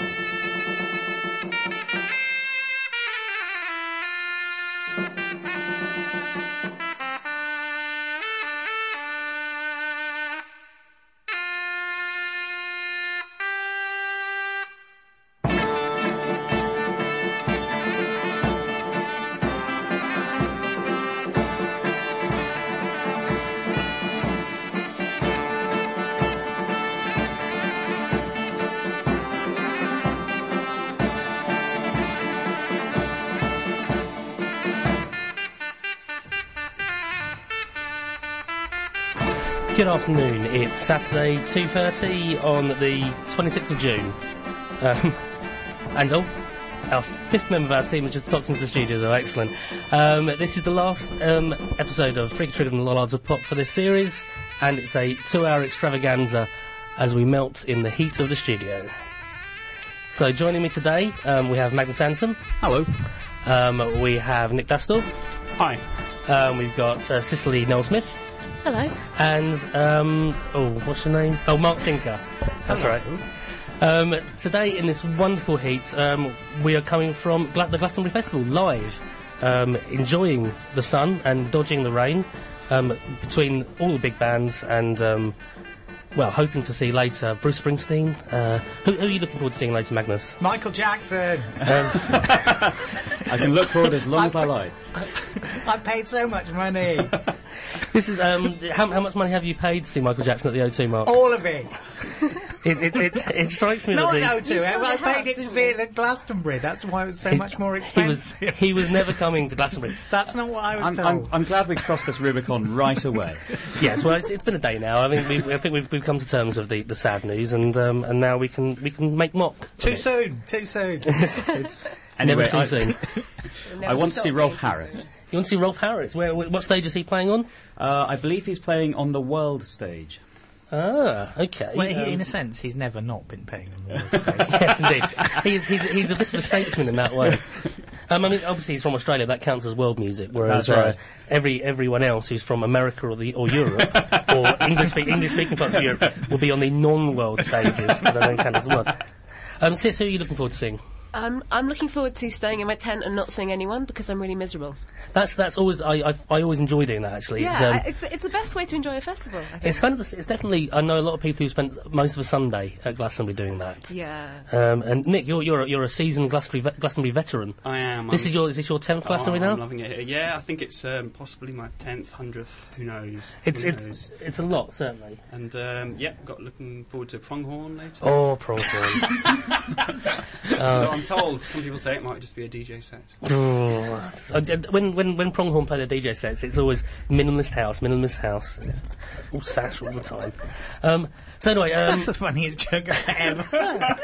Good afternoon. It's Saturday, 2.30 on the 26th of June. Um, and oh, our fifth member of our team has just popped into the studio, so excellent. Um, this is the last um, episode of Freaky Trigger and the Lollards of Pop for this series, and it's a two-hour extravaganza as we melt in the heat of the studio. So joining me today, um, we have Magnus Anson. Hello. Um, we have Nick Dastoor. Hi. Um, we've got uh, Cicely Noel Smith. Hello. And, um, oh, what's your name? Oh, Mark Sinker. That's right. Um, today, in this wonderful heat, um, we are coming from Gla- the Glastonbury Festival live, um, enjoying the sun and dodging the rain um, between all the big bands and, um, well, hoping to see later Bruce Springsteen. Uh, who, who are you looking forward to seeing later, Magnus? Michael Jackson. I can look forward as long as I like. I've paid so much money. This is um, how, how much money have you paid to see Michael Jackson at the O2, Mark? All of it. It, it, it, it strikes me Not that the, no to You it. saw I the paid it to see it at Glastonbury. That's why it was so he- much more he was expensive. he was never coming to Glastonbury. That's not what I was I'm, told. I'm, I'm glad we crossed this Rubicon right away. Yes, well, it's, it's been a day now. I mean, we, I think we've, we've come to terms with the, the sad news, and um, and now we can we can make mock. too soon. Too soon. Anyway, Never too I, soon. I want to see Rolf Harris. You want to see Rolf Harris? Where, what stage is he playing on? Uh, I believe he's playing on the world stage. Ah, okay. well, he, um, in a sense, he's never not been paying them. yes, indeed. He's, he's, he's a bit of a statesman in that way. Um, I mean, obviously he's from Australia. That counts as world music. Whereas That's right. uh, every everyone else who's from America or the or Europe or English speak, English speaking parts of Europe will be on the non-world stages because they don't count as one. Um, Sis, who are you looking forward to seeing? Um, I'm looking forward to staying in my tent and not seeing anyone because I'm really miserable. That's that's always I I, I always enjoy doing that actually. Yeah, It's, um, I- it's, it's the best way to enjoy a festival. I think. It's kind of the, it's definitely I know a lot of people who spent most of a Sunday at Glastonbury doing that. Yeah. Um, and Nick, you're you're a, you're a seasoned Glastonbury ve- Glastonbury veteran. I am. This I'm- is your is this your tenth oh, Glastonbury I'm now? loving it here. Yeah, I think it's um, possibly my tenth, hundredth. Who knows? It's Who it's knows? it's a lot certainly. And um, yeah, got looking forward to Pronghorn later. Oh, pronghorn. Although I'm told some people say it might just be a DJ set. oh, so, d- d- when when when pronghorn play the DJ sets, it's always minimalist house, minimalist house, all sash all the time. Um, so anyway, um, That's the funniest joke I ever.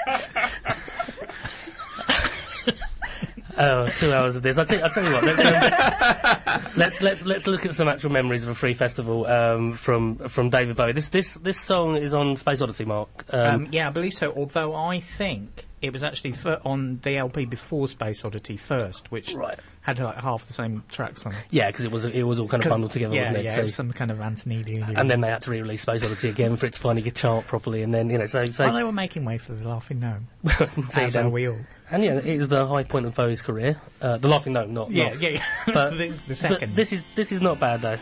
Oh, two hours of this. I'll tell, I'll tell you what. Let's, um, let's let's let's look at some actual memories of a free festival um, from from David Bowie. This this this song is on Space Oddity, Mark. Um, Um, yeah, I believe so. Although I think it was actually fir- on the LP before Space Oddity first, which Right. had like half the same tracks on it. yeah, because it was it was all kind of bundled together, yeah, wasn't it? Yeah, So- it was some kind of Anthony Lee. and then they had to re-release Space Oddity again for it to finally get chart properly, and then you know so so. well, they were making way for the Laughing Gnome. As are and, we all. and yeah, it is the high point of Bowie's career. Uh, the Laughing Gnome, not Yeah, not, yeah. yeah. But- this is the But second. this is this is not bad though.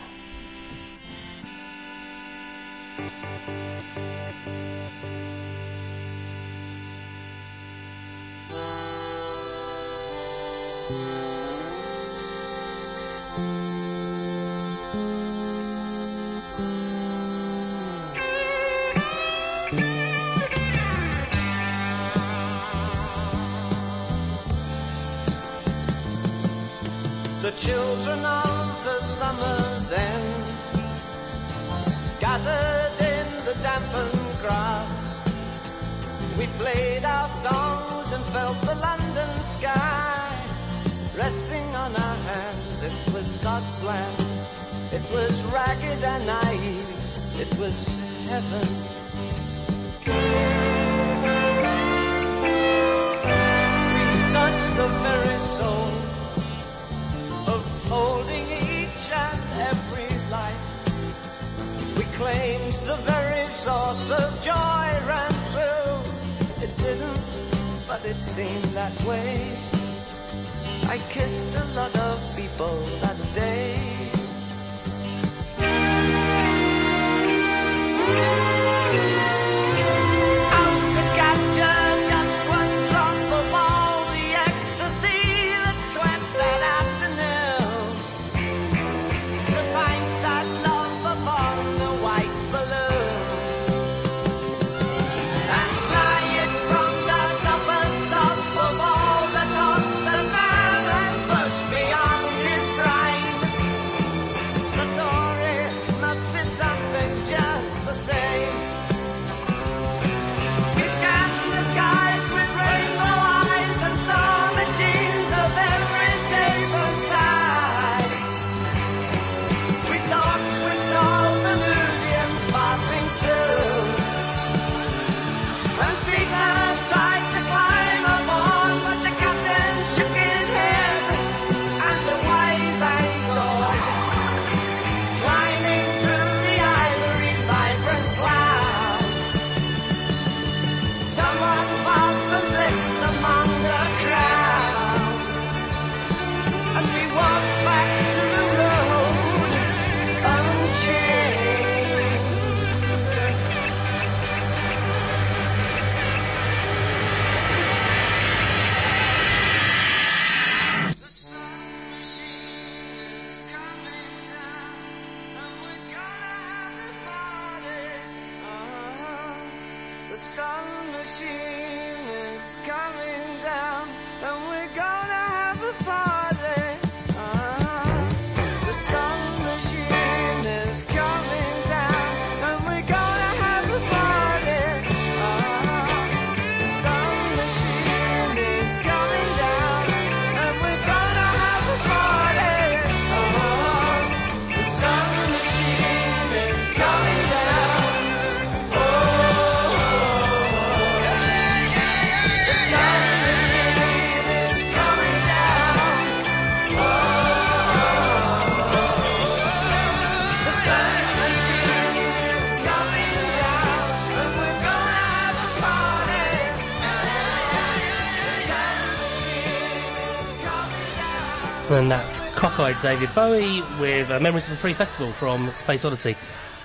And that's cockeyed David Bowie with uh, Memories of the Free Festival from Space Oddity.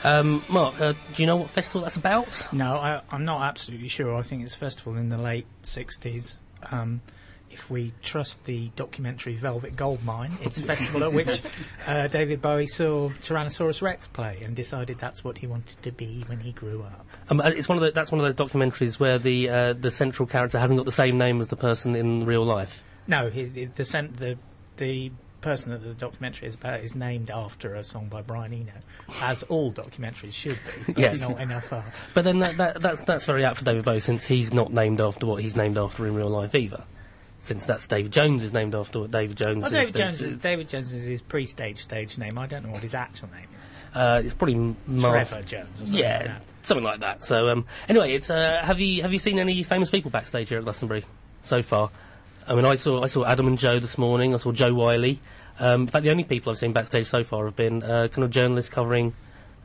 Um, Mark, uh, do you know what festival that's about? No, I, I'm not absolutely sure. I think it's a festival in the late 60s. Um, if we trust the documentary Velvet Goldmine, it's a festival at which uh, David Bowie saw Tyrannosaurus Rex play and decided that's what he wanted to be when he grew up. Um, uh, it's one of the, that's one of those documentaries where the uh, the central character hasn't got the same name as the person in real life. No, he, the, the, the the person that the documentary is about is named after a song by Brian Eno, as all documentaries should be. But Yes. not enough are. But then that, that, that's that's very apt for David Bowie since he's not named after what he's named after in real life either. Since that's David Jones is named after what David Jones Well, is. David Jones, is, David Jones is his pre-stage stage name. I don't know what his actual name is. Uh, it's probably Mark. Trevor Jones or something Yeah, like that. something like that. So um, anyway, it's uh, have you have you seen any famous people backstage here at Glastonbury so far? I mean, I saw I saw Adam and Joe this morning. I saw Jo Whiley. Um, in fact, the only people I've seen backstage so far have been uh, kind of journalists covering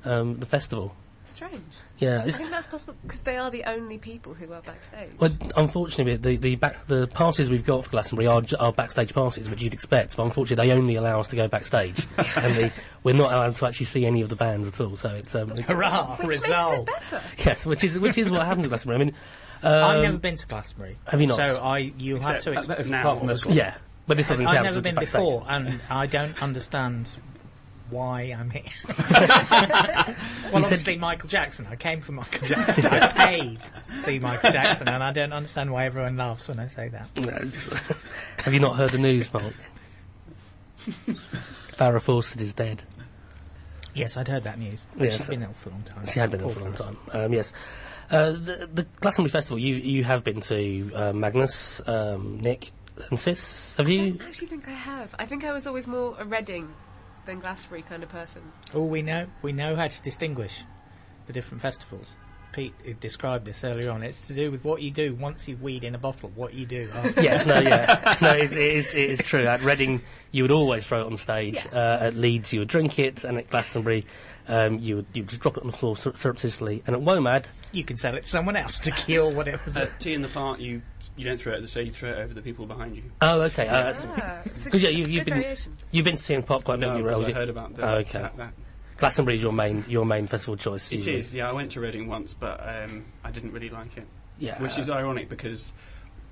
um, the festival. Strange. Yeah, I think that's possible because they are the only people who are backstage. well, unfortunately, the the back, the passes we've got for Glastonbury are, are backstage passes, which you'd expect. But unfortunately, they only allow us to go backstage, and the, we're not allowed to actually see any of the bands at all. So it's, um, it's Hurrah! Which result. makes it better. yes, which is which is what happens at Glastonbury. I mean, um, I've never been to Glastonbury. have you not? So I, you have Except to. that- Ex- that is Apart from this one. Yeah, but this doesn't I've count. never been backstage. before, and I don't understand why I'm here. well, obviously Michael Jackson. I came for Michael Jackson. I paid to see Michael Jackson, and I don't understand why everyone laughs when I say that. Have you not heard the news, Mark? Farrah Fawcett is dead. Yes, I'd heard that news. Yes. She's been ill for a long time. She had been ill for a long Farrah. time. Um, yes. Uh, the, the Glastonbury Festival, you you have been to uh, Magnus, um, Nick, and Sis. Have I you? don't actually think I have. I think I was always more a Reading than Glastonbury kind of person. Oh, we know we know how to distinguish the different festivals. Pete described this earlier on. It's to do with what you do once you've weed in a bottle. What you do. after. yes, no, yeah, no, it's, it is, it is true. At Reading, you would always throw it on stage. Uh, at Leeds, you would drink it, and at Glastonbury, um, you would you would just drop it on the floor sur- surreptitiously. And at WOMAD, you can sell it to someone else to kill whatever. At T in the Park, you you don't throw it at the stage, you throw it over the people behind you. Oh, okay. Uh, that's- Ah, it's a 'Cause, yeah, you- you've good been- variation. you've been to Tea and Pop quite a bit. No, you I older. heard about the, Oh, okay. that, that. Glastonbury is your main your main festival choice. It usually. is, yeah. I went to Reading once, but um, I didn't really like it, Yeah. which is ironic because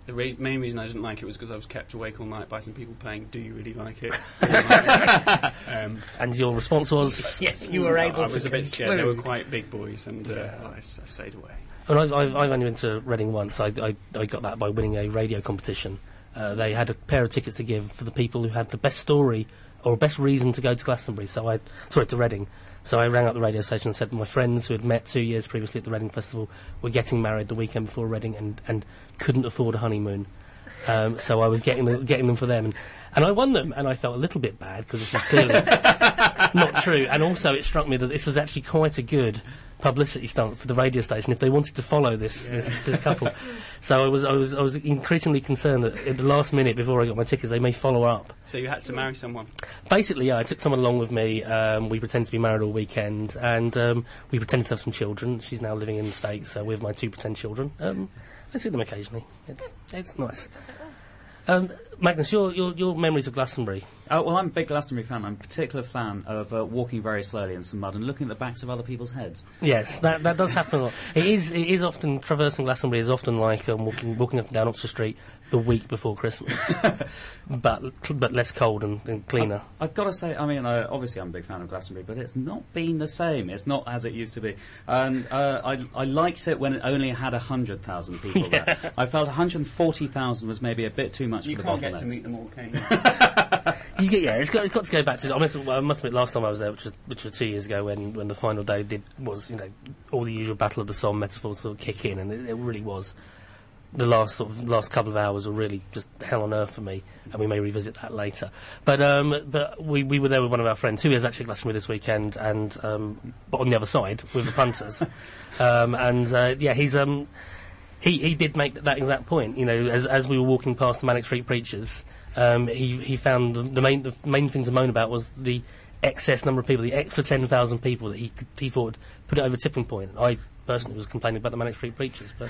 the re- main reason I didn't like it was because I was kept awake all night by some people playing "Do you really like it?" um, and your response was. Yes, you were able I to was a bit scared. They were quite big boys, and uh, Yeah. well, I, s- I stayed away. And I've, I've, I've only been to Reading once. I, I, I got that by winning a radio competition. Uh, they had a pair of tickets to give for the people who had the best story or best reason to go to Glastonbury. So I, sorry, to Reading. So I rang up the radio station and said my friends who had met two years previously at the Reading Festival were getting married the weekend before Reading and, and couldn't afford a honeymoon. Um, so I was getting the, getting them for them, and, and I won them, and I felt a little bit bad because this was clearly not true. And also, it struck me that this was actually quite a good publicity stunt for the radio station if they wanted to follow this this, this couple. So I was I was I was increasingly concerned that at the last minute before I got my tickets, they may follow up. So you had to marry someone. Basically, yeah, I took someone along with me. Um, we pretended to be married all weekend, and um, we pretended to have some children. She's now living in the states uh, with my two pretend children. Um, I see them occasionally. It's it's nice. Um, Magnus, your, your your memories of Glastonbury. Oh, well, I'm a big Glastonbury fan. I'm a particular fan of uh, walking very slowly in some mud and looking at the backs of other people's heads. Yes, that that does happen a lot. It is it is often traversing Glastonbury is often like um, walking walking up and down Oxford Street the week before Christmas, but but less cold and, and cleaner. I've got to say, I mean, uh, obviously I'm a big fan of Glastonbury, but it's not been the same. It's not as it used to be. And uh, I, I liked it when it only had 100,000 people there. I felt 140,000 was maybe a bit too much You for can't the get to meet them all, can you? Yeah, it's got, it's got to go back to. I must, I must admit, last time I was there, which was which was two years ago, when, when the final day did was you know all the usual Battle of the Somme metaphors sort of kick in, and it, it really was. The last sort of last couple of hours were really just hell on earth for me, and we may revisit that later. But um, but we, we were there with one of our friends who is actually Glastonbury this weekend, and um, but on the other side with the punters, um, and uh, yeah, he's um he he did make that exact point. You know, as as we were walking past the Manic Street Preachers, um, he he found the, the main the main thing to moan about was the excess number of people, the extra ten thousand people that he he thought put it over tipping point. I personally was complaining about the Manic Street Preachers, but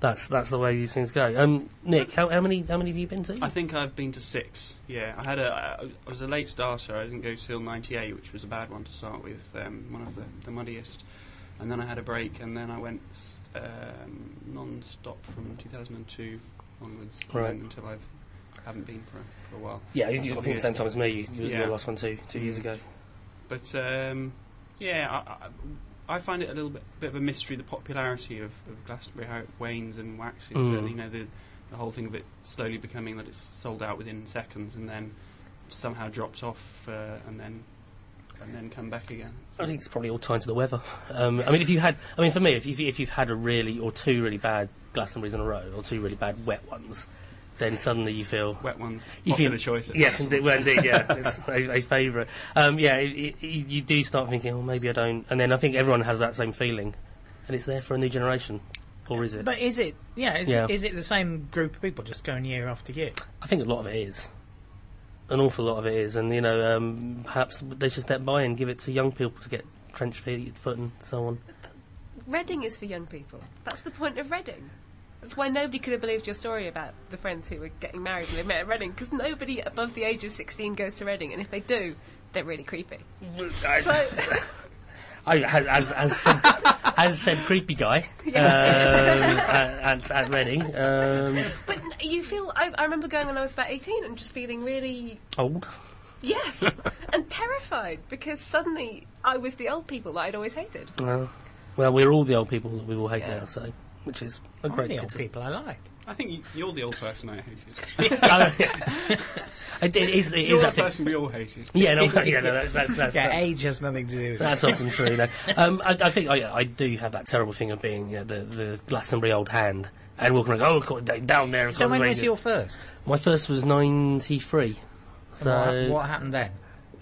that's that's the way these things go. Um, Nick, how, how many how many have you been to? I think I've been to six. Yeah, I had a. I I was a late starter. I didn't go till '98, which was a bad one to start with. Um, one of the, the muddiest, and then I had a break, and then I went um, non-stop from 2002 onwards, Right. until I've haven't been for a, for a while. yeah, you, I think the same time as me. You, you was Yeah. your last one two two years Mm. ago. But um, yeah, I, I, I find it a little bit, bit of a mystery the popularity of, of Glastonbury, how it wanes and waxes. Mm. And, you know, the, the whole thing of it slowly becoming that it's sold out within seconds and then somehow drops off uh, and then and then come back again. I think it's probably all tied to the weather. Um, I mean, if you had, I mean, for me, if, you, if you've had a really or two really bad Glastonburys in a row, or two really bad wet ones, then suddenly you feel Wet ones, You popular feel- choice. at Yes, indeed, well, indeed, yeah, it's a, a favourite. Um, yeah, it, it, you do start thinking, oh, maybe I don't, and then I think everyone has that same feeling, and it's there for a new generation, or is it? But is it? Yeah, is, Yeah. It, is it the same group of people just going year after year? I think a lot of it is. An awful lot of it is, and you know, um, perhaps they should step by and give it to young people to get trench feet, foot, and so on. Reading is for young people. That's the point of Reading. That's why nobody could have believed your story about the friends who were getting married and they met at Reading, because nobody above the age of 16 goes to Reading, and if they do, they're really creepy. So, I, as, as, said, as said, creepy guy um, at, at, at Reading. Um, but you feel. I, I remember going when I was about 18 and just feeling really old. Yes, and terrified because suddenly I was the old people that I'd always hated. Well, well, we're all the old people that we all hate Yeah. now, so which is a great the old people I like. I think you, you're the old person I hated. Yeah. it, it is. It is You're the that thing. person we all hated. Yeah, no, yeah, no, that's that's that's, Yeah, that's, age has nothing to do with it. that's often true. No. Um, I, I think I, I do have that terrible thing of being you know, the the Glastonbury old hand and walking around. Oh, God, down there. So across when was your first? My first was ninety three. So what, what happened then?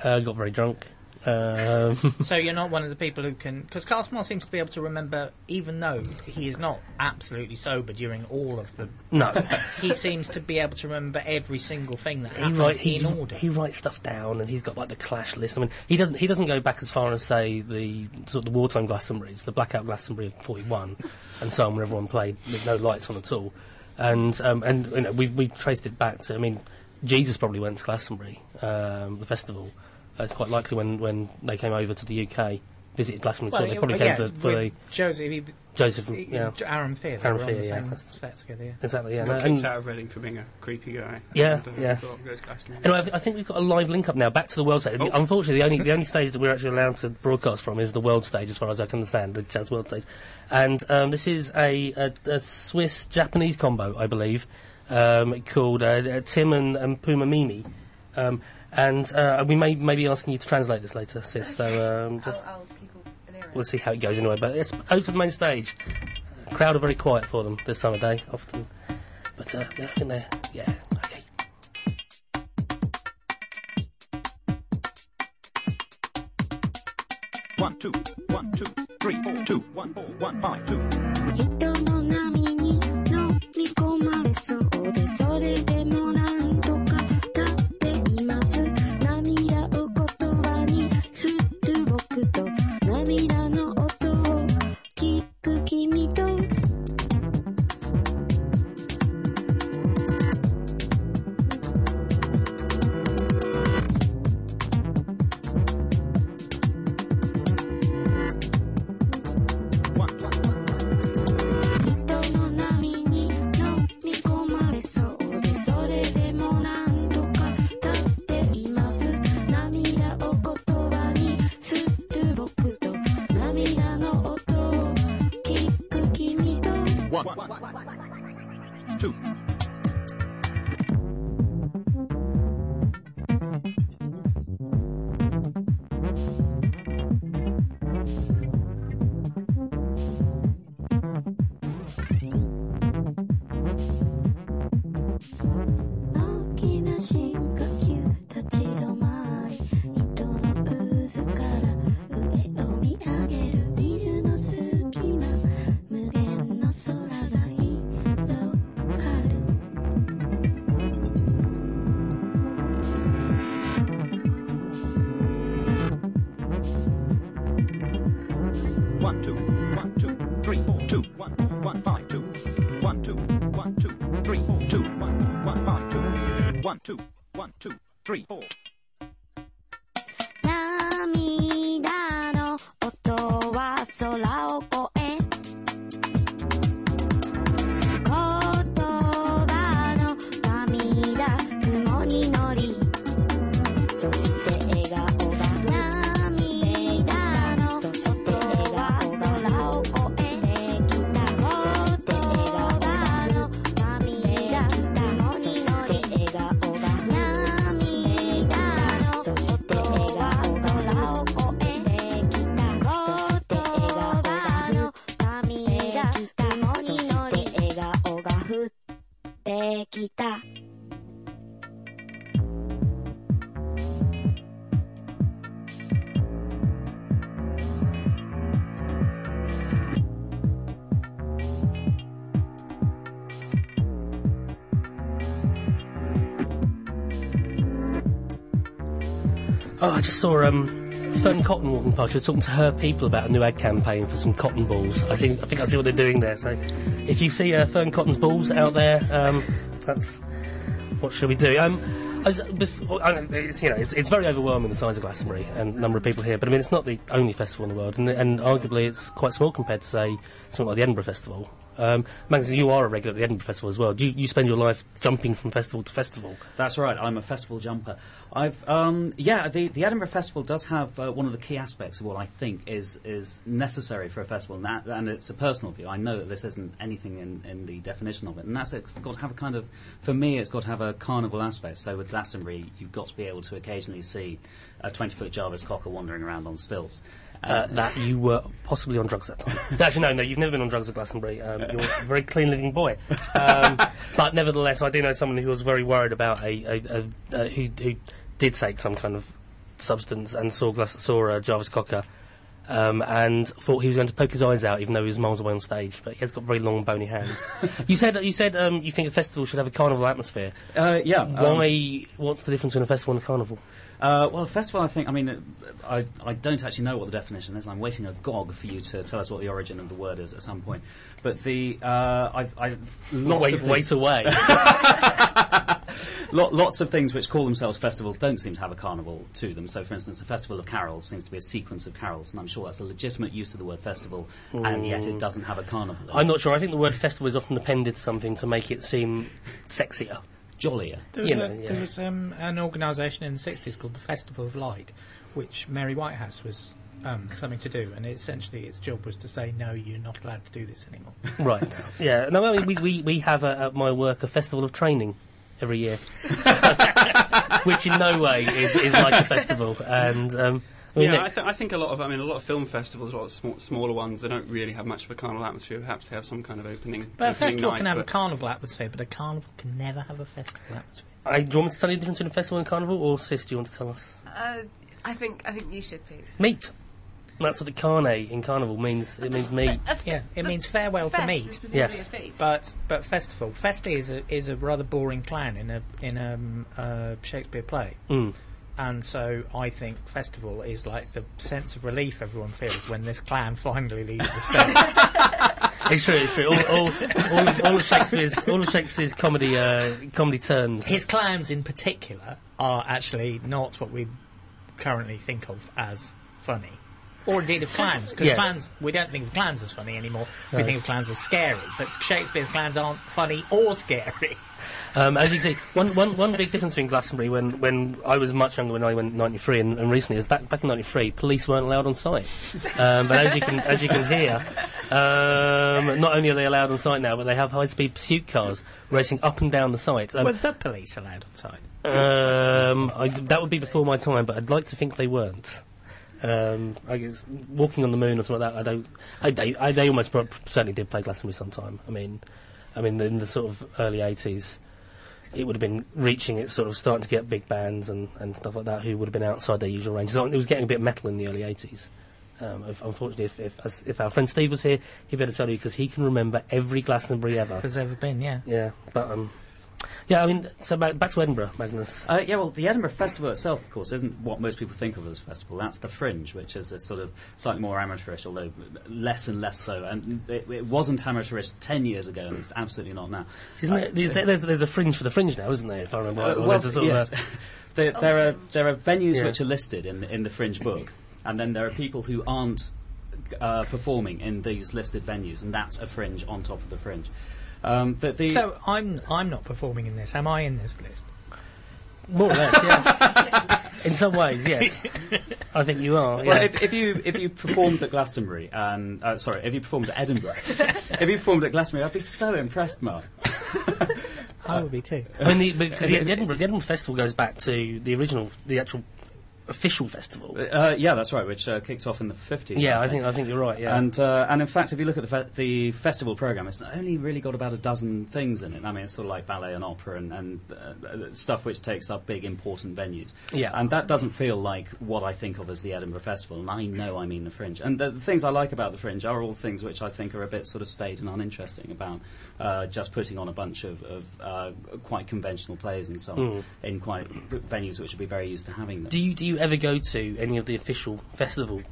uh, got very drunk. Um, So you're not one of the people who can, because Carl Small seems to be able to remember, even though he is not absolutely sober during all of the. no, He seems to be able to remember every single thing that he happened write, he, in order. he writes stuff down, and he's got like the clash list. I mean, he doesn't he doesn't go back as far as say the sort of the wartime Glastonburys, the blackout Glastonbury of forty one, and so on, where everyone played with no lights on at all. and um, and you know, we've we've traced it back to. I mean, Jesus probably went to Glastonbury, um, the festival. It's quite likely when, when they came over to the UK, visited Glastonbury, so they probably came yeah, to, for the with Joseph, he, Joseph. he- Yeah, Aaron Fear. they Aaron were on Fear, the yeah, same that's- set together. Yeah. exactly. Yeah, no, kicked and- out of Reading for being a creepy guy. Yeah, And, uh, yeah. thought, go to Glastonbury. Anyway, I think we've got a live link up now back to the world stage. Oh. Unfortunately, the only the only stage that we're actually allowed to broadcast from is the world stage, as far as I can understand, the jazz world stage. And um, this is a, a, a Swiss Japanese combo, I believe, um, called uh, uh, Tim and, and Puma Mimi. Um, and uh, we may, may be asking you to translate this later, sis. So um, just I'll, I'll keep an ear out. we'll see how it goes anyway. But it's out to the main stage. crowd are very quiet for them this time of day, often. But uh, yeah, I think they're yeah okay. One, two, one, two, three, four, two, one, four, one, five, two. 人の波に飲み込まれそうでそれでもなん Three, four. Just saw um, Fearne Cotton walking past. She was talking to her people about a new ad campaign for some cotton balls. I think I think I see what they're doing there. So, if you see uh, Fearne Cotton's balls out there, um, that's what should we do? Um, I was- bef- I it's, you know, it's, it's very overwhelming the size of Glastonbury and the number of people here. But I mean, it's not the only festival in the world, and, and arguably it's quite small compared to say something like the Edinburgh Festival. Um, Magnus, you are a regular at the Edinburgh Festival as well. Do you, you spend your life jumping from festival to festival? That's right. I'm a festival jumper. I've um, yeah. The, the Edinburgh Festival does have uh, one of the key aspects of what I think is is necessary for a festival, and, that, and it's a personal view. I know that this isn't anything in, in the definition of it, and that's it's got to have a kind of for me, it's got to have a carnival aspect. So with Glastonbury, you've got to be able to occasionally see a 20 foot Jarvis cocker wandering around on stilts. Uh, that you were possibly on drugs that time. Actually, no, no, you've never been on drugs at Glastonbury. Um, you're a very clean living boy. Um, but nevertheless, I do know someone who was very worried about a, a, a, a who, who did take some kind of substance and saw Glass, saw uh, Jarvis Cocker Um, and thought he was going to poke his eyes out, even though he was miles away on stage. But he has got very long, bony hands. you said you said um, you think a festival should have a carnival atmosphere. Uh, yeah. um, Why? What's the difference between a festival and a carnival? Uh, well, of all, I think, I mean, I, I don't actually know what the definition is. I'm waiting agog for you to tell us what the origin of the word is at some point. But the, uh, I, I, lots wait, of things, wait away. Lot, lots of things which call themselves festivals don't seem to have a carnival to them. So, for instance, the Festival of Carols seems to be a sequence of carols, and I'm sure that's a legitimate use of the word festival, and yet it doesn't have a carnival. I'm not sure. I think the word festival is often appended to something to make it seem sexier. Jollier. There was, You a, know, yeah. there was um, an organisation in the 60s called the Festival of Light, which Mary Whitehouse was um, something to do, and essentially its job was to say, no, you're not allowed to do this anymore. Right. yeah. No, I mean, we, we, we have a, at my work a festival of training every year, which in no way is, is like a festival. And um, I mean, yeah, I, th- I think a lot of, I mean, a lot of film festivals, a lot of sm- smaller ones, they don't really have much of a carnival atmosphere. Perhaps they have some kind of opening. But a festival night, can have a carnival atmosphere, but a carnival can never have a festival atmosphere. I, do you want me to tell you the difference between a festival and a carnival, or Sis, do you want to tell us? Uh, I think I think you should, Pete. Meat. That's what the carne in carnival means. It means meat. Yeah, it means farewell to meat. is Yes. a feast. But but festival Feste is a, is a rather boring plan in a in a um, uh, Shakespeare play, Mm. And so I think festival is like the sense of relief everyone feels when this clan finally leaves the stage. It's true. It's true. All, all, all, all of Shakespeare's all of Shakespeare's comedy uh, comedy terms. His clans in particular are actually not what we currently think of as funny. Or indeed of clans, because Yes. clans, we don't think of clans as funny anymore. We think of clans as scary. But Shakespeare's clans aren't funny or scary. Um, as you can see, one, one, one big difference between Glastonbury when, when I was much younger, when I went 93 and, and recently, is back, back in 93, police weren't allowed on site. Um, but as you can, as you can hear, um, not only are they allowed on site now, but they have high-speed pursuit cars racing up and down the site. Um, Were the police allowed on site? um, I, that would be before my time, but I'd like to think they weren't. Um, I guess walking on the moon or something like that. I don't. I, they, I, they almost pro- certainly did play Glastonbury sometime. I mean, I mean in the sort of early eighties, it would have been reaching its sort of starting to get big bands and, and stuff like that who would have been outside their usual range. So it was getting a bit metal in the early eighties. Um, if, unfortunately, if, if, as, if our friend Steve was here, he'd better tell you because he can remember every Glastonbury ever. There's ever been, yeah. Yeah, but um, yeah. I mean, so back, back to Edinburgh, Magnus. Uh, yeah, well, the Edinburgh Festival itself, of course, isn't what most people think of as a festival. That's the Fringe, which is this sort of slightly more amateurish, although less and less so. And it, it wasn't amateurish 10 years ago, and it's absolutely not now. Isn't Uh, there, there's, there's, there's a fringe for the fringe now, isn't there? If I remember. Uh, well, there's a sort yes. of there, there are there are venues Yeah. which are listed in in the Fringe book, and then there are people who aren't uh, performing in these listed venues, and that's a Fringe on top of the Fringe. Um, the, the, So I'm I'm not performing in this. Am I in this list? more or less, yeah. In some ways, yes. I think you are. Well, Yeah. if, if you if you performed at Glastonbury and uh, sorry, if you performed at Edinburgh, if you performed at Glastonbury, I'd be so impressed, Mark. I would be too. I mean, the, because the, Edinburgh, the Edinburgh Festival goes back to the original, the actual official festival. Uh, yeah, that's right, which uh, kicked off in the fifties. Yeah, I think I think you're right. Yeah. And uh, and in fact, if you look at the fe- the festival program, it's only really got about a dozen things in it. I mean, it's sort of like ballet and opera and, and uh, stuff which takes up big important venues. Yeah. And that doesn't feel like what I think of as the Edinburgh Festival. And I know I mean the Fringe. And the, the things I like about the Fringe are all things which I think are a bit sort of staid and uninteresting about uh, just putting on a bunch of, of uh, quite conventional plays and so on Mm. in quite venues which would be very used to having them. do you do you ever go to any of the official festival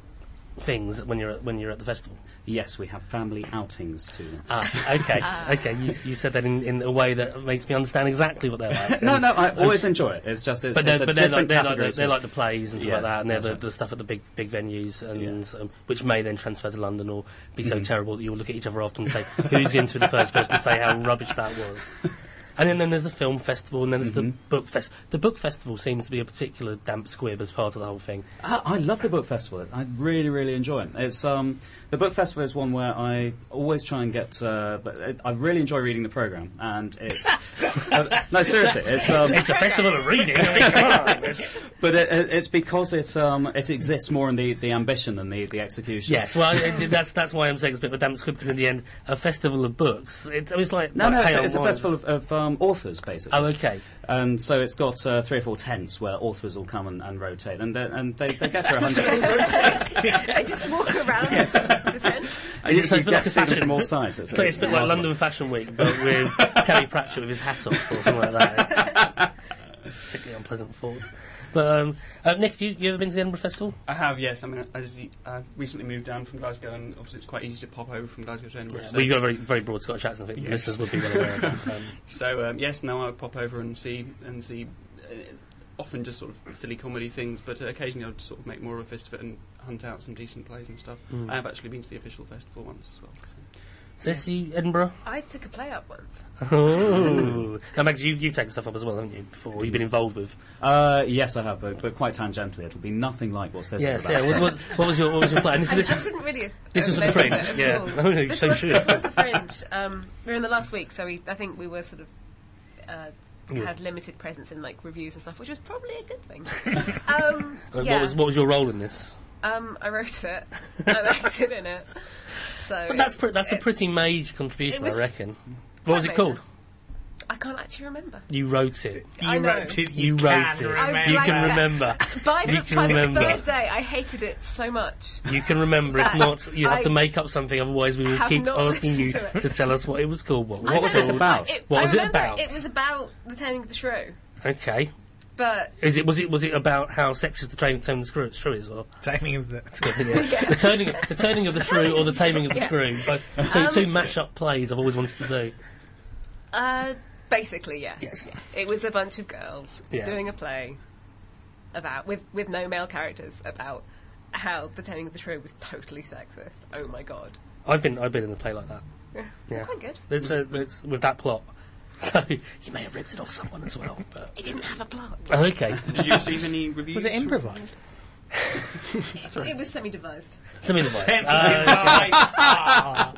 things when you're at, when you're at the festival? yes, we have family outings to them. Ah, okay, okay. You, you said that in, in a way that makes me understand exactly what they're like. No, no, I always enjoy it. It's just it's, But they're, a but they're, different like, they're, like category the, they're like the plays and stuff like that, and they're that's the, right. the stuff at the big big venues, and Yes. um, which may then transfer to London or be so Mhm. terrible that you'll look at each other after and say, "Who's going to be the first person to say how rubbish that was?" And then, then there's the film festival, and then there's the Mhm. book fest. The book festival seems to be a particular damp squib as part of the whole thing. I, I love the book festival. I really, really enjoy it. It's um, the book festival is one where I always try and get. Uh, but I really enjoy reading the program, and it's uh, no seriously. It's um, It's a festival of reading. I mean, come on. It's- but it, it, it's because it um, it exists more in the, the ambition than the, the execution. Yes, well, it, that's that's why I'm saying it's a bit of a damp squib because in the end, a festival of books. It, it's like No, like no, it's, a- it's a festival of, of, um, authors, basically. Oh, okay. And so it's got uh, three or four tents where authors will come and, and rotate, and, they- and they, they get there a hundred. I just walk around the tent. Is it- so it's a bit like a fashion- from all sides. It's, it's a bit like London Fashion Week, but with Terry Pratchett with his hat off or something like that. Particularly unpleasant thoughts. But um, uh, Nick, have you, you ever been to the Edinburgh Festival? I have, yes. I mean, as the, I recently moved down from Glasgow, and obviously it's quite easy to pop over from Glasgow to Edinburgh. Yeah, so, well, you've got a very, very broad Scottish accent. I think Yes. listeners would be well aware of that. Um, so um, yes, now I would pop over and see and see. Uh, often just sort of silly comedy things, but uh, occasionally I'd sort of make more of a fist of it and hunt out some decent plays and stuff. Mm. I have actually been to the official festival once as well. So. So this Edinburgh. I took a play up once. Oh, now Mags, you, you've taken stuff up as well, haven't you? Before you've been involved with. Uh, yes, I have, but, but quite tangentially. It'll be nothing like what says Yes, about. yeah. What, what, what was your what was your plan? This, I, this, I is- shouldn't really. this was have the mentioned Fringe, it yeah. at all. No, no, this so was, should. This was the Fringe. Um, we were in the last week, so we, I think we were sort of. Uh, Yes. had limited presence in like reviews and stuff, which was probably a good thing. um, yeah, What was what was your role in this? Um, I wrote it and acted in it. So But that's pre- that's a it- pretty major contribution, it was I reckon. What was it quite called? I can't actually remember. You wrote it. I know. wrote it. You, can wrote it. I You can remember. By You the, can by the remember. third day, I hated it so much. You can remember. If not, you have I to make up something. Otherwise, we will have keep not asking you listened to to, it. tell us what it was called. What, What was it this called? about? It, What I was it remember about? It was about the taming of the shrew, Okay. But Is it was it was it about how sexist the train taming the screw, shrew is, or Taming of the. yeah. the turning the turning of the shrew or the taming of the Yeah. screw? But two, two mash up plays I've always wanted to do. uh, basically, yeah. Yes. It was a bunch of girls Yeah. doing a play about with with no male characters about how the taming of the shrew was totally sexist. Oh my god. I've been I've been in a play like that. Yeah. Yeah. Quite good. It's, uh, it's with that plot. So you may have ripped it off someone as well. But It didn't have a plot. oh, okay. Did you receive any reviews? Was it improvised? It was semi-devised. Semi-devised. Uh,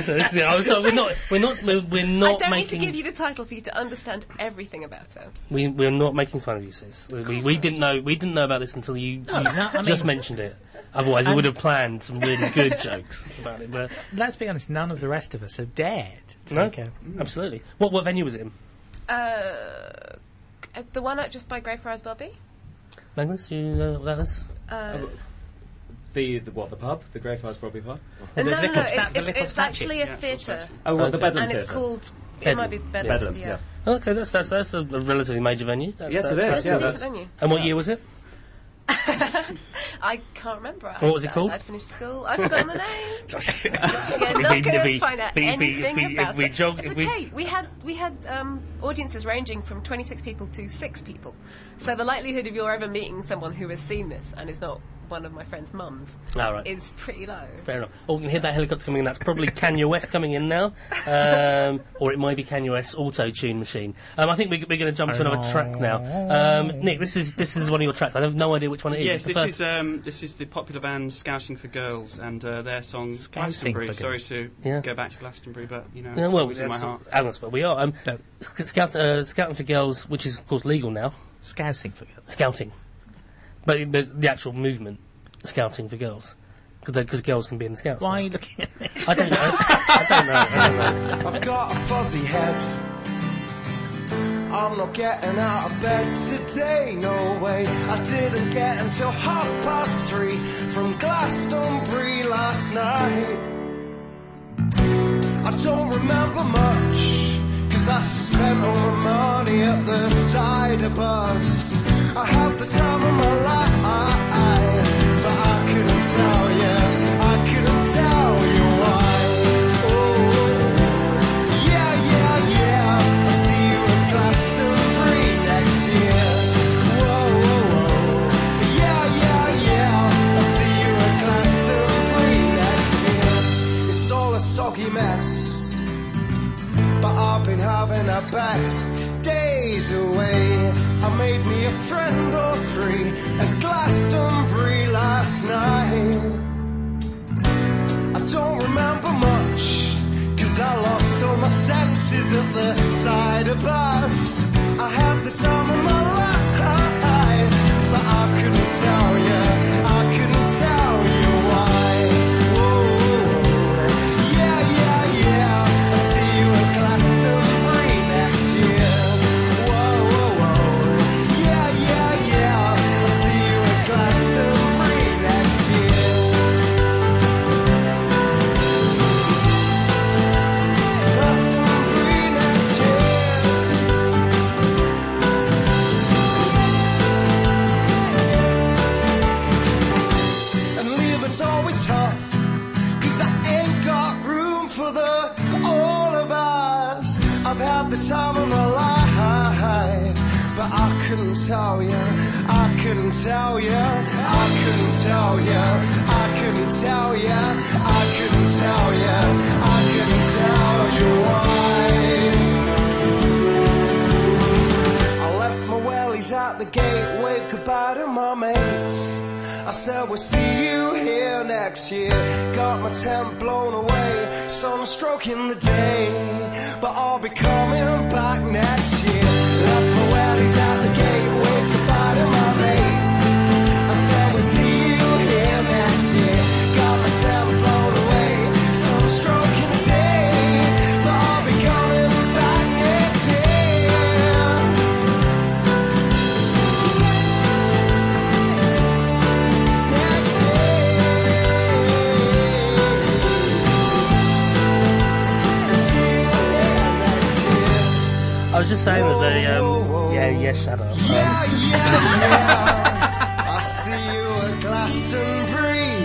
so this is it. Oh, so we're not we're not we're, we're I not don't need making to give you the title for you to understand everything about it. we we're not making fun of you, sis. We, we, we didn't know we didn't know about this until you, you no, I just mean- mentioned it. Otherwise, we would have planned some really good jokes about it. But Let's be honest, none of the rest of us have dared to no, take a. absolutely. What what venue was it in? Uh, the one out just by Greyfriars Bobby. Magnus, you know what that is? Uh, The, the what? The pub? The Greyfriars Bobby pub? no, no, no, sta- it- the it's, it's actually a Yeah, theatre. Oh, well, the Bedlam and it's Theatre. called. It might be Bedlam. Bedlam, yeah. yeah. Okay, that's that's that's a relatively major venue. That's, Yes, it that's- is, That's yeah, that's- decent venue. And what year was it? I can't remember. What was it called? I'd finished school. I've forgotten the name. Josh. You're not going we- to find out if we- if we- anything if we- about if we it. jog- it's if we- okay. We had we had um, audiences ranging from 26 people to six people. So the likelihood of you ever meeting someone who has seen this and is not one of my friend's mums All right. is pretty low. Fair enough. Oh, you can hear that helicopter coming in. That's probably Kanye West coming in now, um, or it might be Kanye West's auto tune machine. Um, I think we, we're going to jump to another track now. Um, Nick, this is this is one of your tracks. I have no idea which one it is. Yes, It's the this first- is um, this is the popular band Scouting for Girls and uh, their song Scouting Glastonbury. for Sorry to Yeah. go back to Glastonbury, but you know, Yeah, it's well, always in my heart. and that's where we are. Um, No. Scout, uh, scouting for girls, which is of course legal now. Scousing for girls. Scouting, but the, the actual movement, scouting for girls, because girls can be in the scouts. Why are you looking at me? I don't know. I don't know. I don't know. I've got a fuzzy head. I'm not getting out of bed today, no way. I didn't get until half past three from Glastonbury last night. I don't remember much, cause I spent all my money at the cider bus. I had the time of my life, but I couldn't tell you, I couldn't tell you why. Oh, yeah, yeah, yeah. I'll see you at Glastonbury next year. Whoa, whoa, whoa. Yeah, yeah, yeah. I'll see you at Glastonbury next year. It's all a soggy mess but I've been having the best days away. I made me a friend or three at Glastonbury last night. I don't remember much, cause I lost all my senses at the cider bus. I had the time of my life, couldn't tell you, I couldn't tell you, I couldn't tell you, I couldn't tell you, I couldn't tell you, I couldn't tell you why. I left my wellies at the gate, waved goodbye to my mates. I said we'll see you here next year. Got my tent blown away, sun stroking the day. But I'll be coming back next year. Year. I was just saying that the um, yeah yeah shut up. Yeah, yeah, yeah. I'll see you at Glastonbury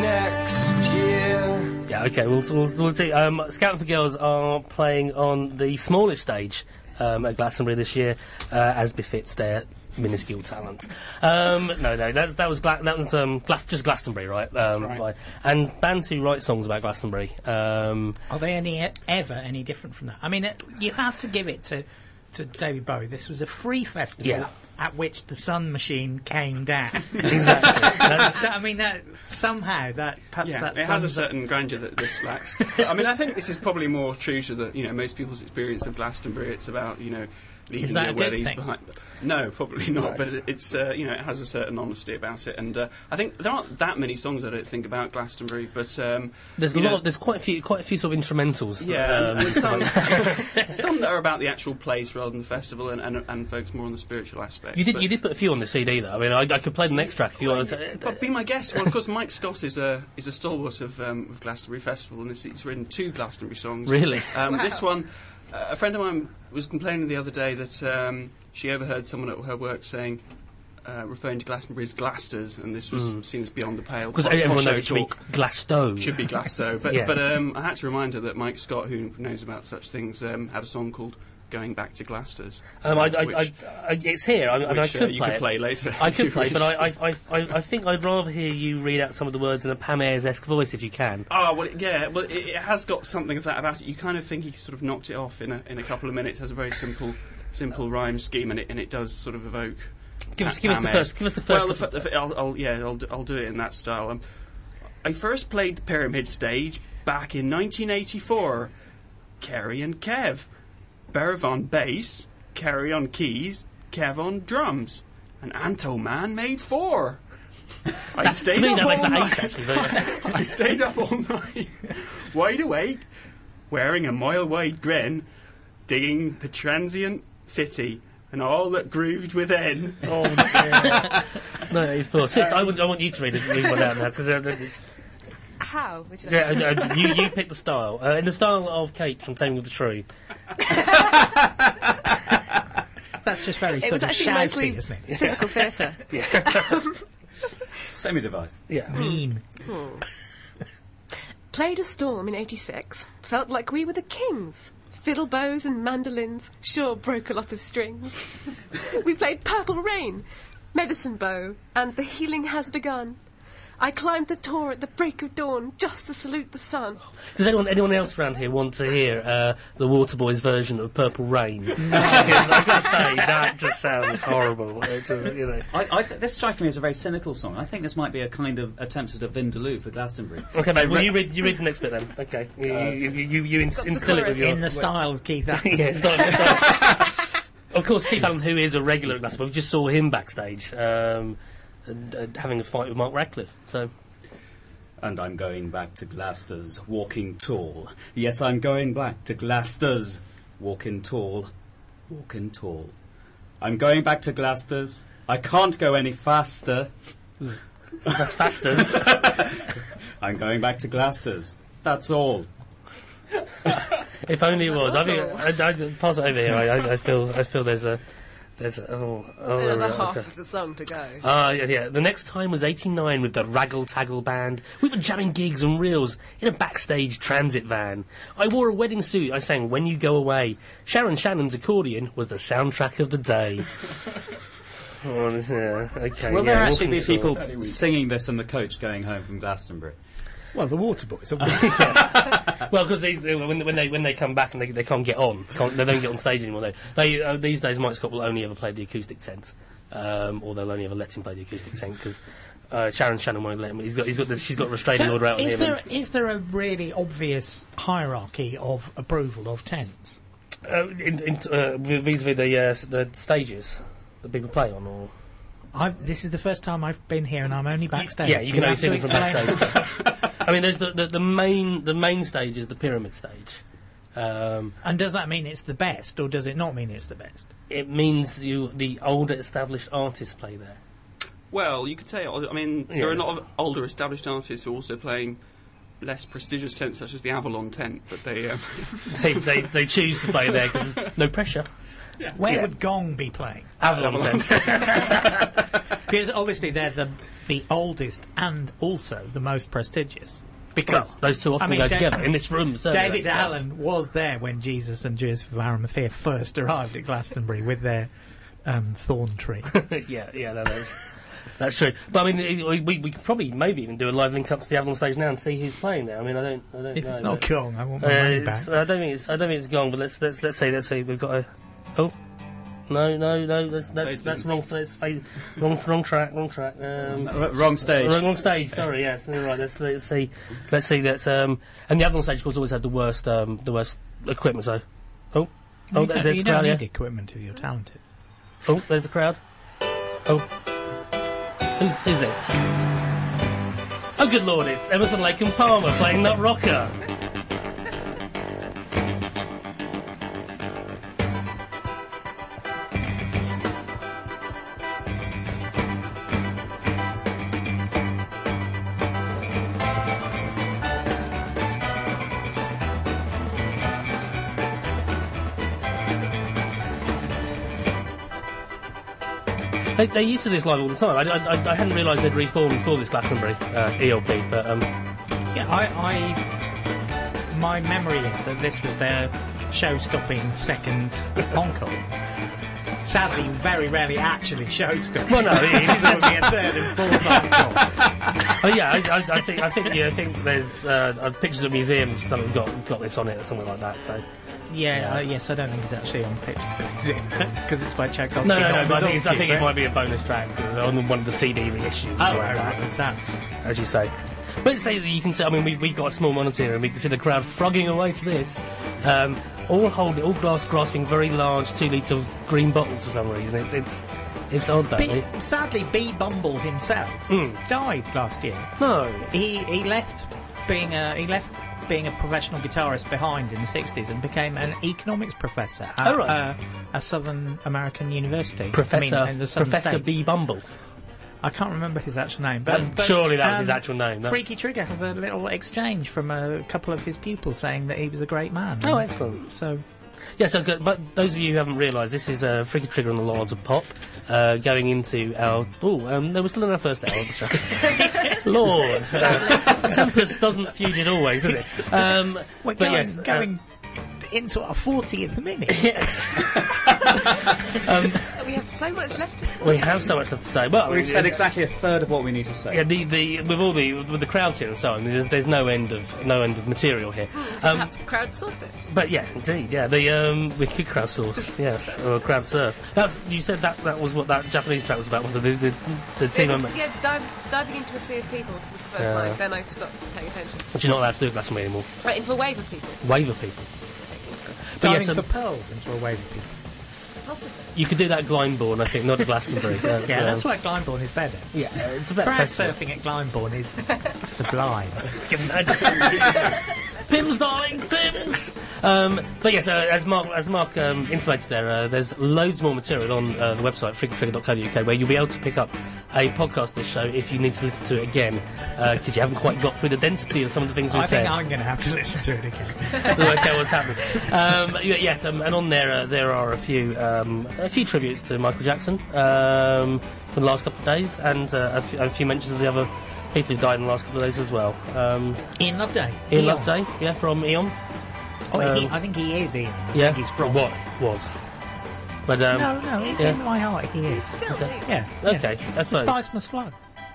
next year. Yeah, okay, we'll, we'll, we'll see. Um, Scouting for Girls are playing on the smallest stage um, at Glastonbury this year, uh, as befits their minuscule talent. Um, no, no, that, that was Gla- that was um, Glas- just Glastonbury, right? Um, right. by- and bands who write songs about Glastonbury. Um, Are they any ever any different from that? I mean, it, you have to give it to to David Bowie. This was a free festival Yeah. at which the Sun Machine came down. exactly. That's- So, I mean, that somehow that perhaps Yeah, that it has a sums up- certain grandeur that this lacks. I mean, I think this is probably more true to the you know most people's experience of Glastonbury. It's about you know leaving that their a good thing? behind. No, probably not. Right. But it, it's uh, you know it has a certain honesty about it, and uh, I think there aren't that many songs I don't think about Glastonbury, but um, there's a you lot. know, of, there's quite a few, quite a few sort of instrumentals. yeah, um, and, and some, some that are about the actual place rather than the festival, and, and, and focus more on the spiritual aspect. you did. But- You did put a few on the CD though. I mean, I, I could play the next track if you wanted to. But be my guest. Well, of course, Mike Scott is a is a stalwart of, um, of Glastonbury Festival, and this, he's written two Glastonbury songs. Really? Um, This one, a friend of mine was complaining the other day that um, she overheard someone at her work saying. Uh, referring to Glastonbury as Glasters, and this was seen as beyond the pale. Because everyone knows it should be talk. Glasto. Should be Glasto, but Yes. but um, I had to remind her that Mike Scott, who knows about such things, um, had a song called "Going Back to Glasters." Um, I, I, which, I, it's here. I, mean, I which, could uh, you play could it. play later. I could play, wish. but I, I, I, think I'd rather hear you read out some of the words in a Pam Ayres-esque voice if you can. Oh well, yeah. Well, it, it has got something of that about it. You kind of think he sort of knocked it off in a in a couple of minutes. Has a very simple simple rhyme scheme, and it and it does sort of evoke. Give us, uh, give us the first, give us the first. Well, the, couple f- of the, I'll, I'll, yeah, I'll, I'll do it in that style. Um, I first played the Pyramid stage back in 1984. Kerry and Kev, Berev on bass, Kerry on keys, Kev on drums, and Anto Man made four. I stayed me, up all night. actually. I stayed up all night, wide awake, wearing a mile wide grin, digging the transient city and all that grooved within. oh dear. no, eight four. Sis, I, want, I want you to read, it, read one out now because uh, it's, How? Would you like yeah, uh, uh, you you pick the style uh, in the style of Kate from Taming of the Shrew. That's just very It sort was of actually shouty, mostly isn't it? physical theatre. Semi-devised. Yeah. Mean. Played a storm in 86. Felt like we were the kings. Fiddle bows and mandolins sure broke a lot of strings. we played Purple Rain, Medicine Bow, and The Healing Has Begun. I climbed the tower at the break of dawn just to salute the sun. Does anyone anyone else around here want to hear uh, the Waterboys version of Purple Rain? Because I've got to say that just sounds horrible. It just, you know. I, I, th- this strikes me as a very cynical song. I think this might be a kind of attempt at a Vindaloo for Glastonbury. Okay, mate. Well, you read you read the next bit then. Okay. You you you, you, you ins- Got to the instill it with your In the style of Keith Allen. yeah, it's not, it's Of course, Keith Allen, who is a regular at Glastonbury, we just saw him backstage um, and, uh, having a fight with Mark Radcliffe. So, And I'm going back to Glaster's walking tall. Yes, I'm going back to Glaster's walking tall, walking tall. I'm going back to Glaster's. I can't go any faster. that's Fasters. I'm going back to Glaster's. That's all. if only it was. I think I, I, pass it over here. I, I, I feel I feel there's a There's a, oh, oh, Another right, half okay. of the song to go. Ah, yeah, yeah. The next time was 89 with the Raggle Taggle Band. We were jamming gigs and reels in a backstage transit van. I wore a wedding suit. I sang When You Go Away. Sharon Shannon's accordion was the soundtrack of the day. oh, yeah, okay. Will yeah, there actually be people singing this in the coach going home from Glastonbury? Well, the water Waterboys. Well, because when, when they when they come back and they, they can't get on, can't, they don't get on stage anymore. They, they uh, these days Mike Scott will only ever play the acoustic tent, um, or they'll only ever let him play the acoustic tent because uh, Sharon Shannon won't let him. He's got he's got the, she's got a restraining order out on is him. there there a really obvious hierarchy of approval of tents? Uh, in, in, uh, vis-a-vis the uh, the stages that people play on, or I've, this is the first time I've been here, and I'm only backstage. yeah, you can only see them have from backstage. I mean, there's the, the the main the main stage is the pyramid stage. Um, And does that mean it's the best, or does it not mean it's the best? it means you the older established artists play there. Well, you could say. I mean, there are a lot of older established artists who are also playing less prestigious tents, such as the Avalon tent. But they, um, They they, they choose to play there because no pressure. Where Yeah. would Gong be playing? Avalon tent. Because obviously they're the the oldest and also the most prestigious. Because Well, those two often I mean, go Da- together in this room. certainly Daevid Allen was there when Jesus and Joseph of Arimathea first arrived at Glastonbury with their um, thorn tree. yeah, yeah, that's that's true. But I mean, we, we, we could probably maybe even do a live link up to the Avalon stage now and see who's playing there. I mean, I don't, I don't if know. it's not Gong, I want Uh, my money back. I don't think it's. I don't think it's Gong. But let's let's let's see. Let's see. We've got a. Oh. No, no, no. That's that's that's wrong. That's wrong, wrong track. Wrong track. Um, R- wrong stage. Wrong, wrong stage. Sorry. Yes. Right. Let's, let's see. Let's see. That's um. And the Avalon stage, of course, always had the worst um the worst equipment. So. Oh. Oh, you don't, there's the crowd. don't Yeah. need equipment if you're talented. Oh, there's the crowd. Oh. Who's, who's it? Oh, good lord, it's Emerson Lake and Palmer playing Nut Rocker. They, they used to do this live all the time. I, I, I- hadn't realised they'd reformed for this Glastonbury uh, ELP, but um, Yeah, I, I my memory is that this was their show-stopping second encore. Sadly, very rarely actually show-stopping. well, no, it, it's, only a third and fourth encore. oh yeah, I, I, I think I think yeah, I think there's uh, uh, pictures of museums something got got this on it or something like that. So Yeah, uh, yes, I don't think it's actually on is it? Because it's by Tchaikovsky. no, no, no. not But I think, it's, I think it might be a bonus track on one of the CD reissues. Oh, right, that. that's as you say. But say that you can see. I mean, we we got a small monitor and we can see the crowd frogging away to this, um, all holding, all glass grasping very large two litre green bottles for some reason. It's it's it's odd that. Sadly, B. Bumble himself Hmm. died last year. No, He he left being a he left being a professional guitarist behind in the 60s and became an economics professor at Oh, right. uh, a Southern American university. Professor I mean, Professor States. B Bumble. I can't remember his actual name, but, Um, but, surely that was um, his actual name. That's- Freaky Trigger has a little exchange from a couple of his pupils saying that he was a great man. Oh, excellent. So Yeah, so good. But those of you who haven't realised, this is uh, Freaky Trigger on the Lords of Pop, uh, going into our. Oh, um, no, we're still in our first hour of the show. Lord, uh, Tempest doesn't feud it always, does it? Um, we're but going, yes, uh, going into a 40 in the minute. yes, We have so much left to say. we have so much left to say. Well, We've said exactly a third of what we need to say. Yeah, the, the with all the with the crowds here and so on, there's there's no end of no end of material here. Um, Perhaps crowdsource it. but yes, indeed, yeah, the um, we could crowdsource, yes, or crowd surf. That's you said that that was what that Japanese track was about. wasn't it? The the, the team It was, yeah, dive, diving into a sea of people was the first Yeah. line. Then I stopped paying attention. But you're not allowed to do it Glastonbury anymore. Right, into a wave of people. Wave of people. But Diving yes, um, for pearls into a wave of people. Possibly. you could do that at Glyndebourne, I think, not at Glastonbury. That's, Yeah, that's um, why Glyndebourne is better. Yeah, it's a better Crowd festival. surfing at Glyndebourne is sublime. Pimm's, darling, Pimm's. Um, but yes, uh, as Mark as Mark um, intimated there, uh, there's loads more material on uh, the website freakytrigger.co.uk where you'll be able to pick up a podcast of this show if you need to listen to it again because you haven't quite got through the density of some of the things we I said. I think I'm going to have to listen to it again. so okay, what's happened. Um, yes, um, and on there uh, there are a few um, a few tributes to Michael Jackson um, from the last couple of days, and uh, a, f- a few mentions of the other people who died in the last couple of days as well. Um, Ian Loveday. Ian Eon. Loveday, yeah, from Eon. Oh, he, Um, I think he is Ian. I Yeah, think he's from. what was? But um, No, no, in, yeah. in my heart he is. Still, Okay. Yeah. yeah. okay, I The suppose spice must flow.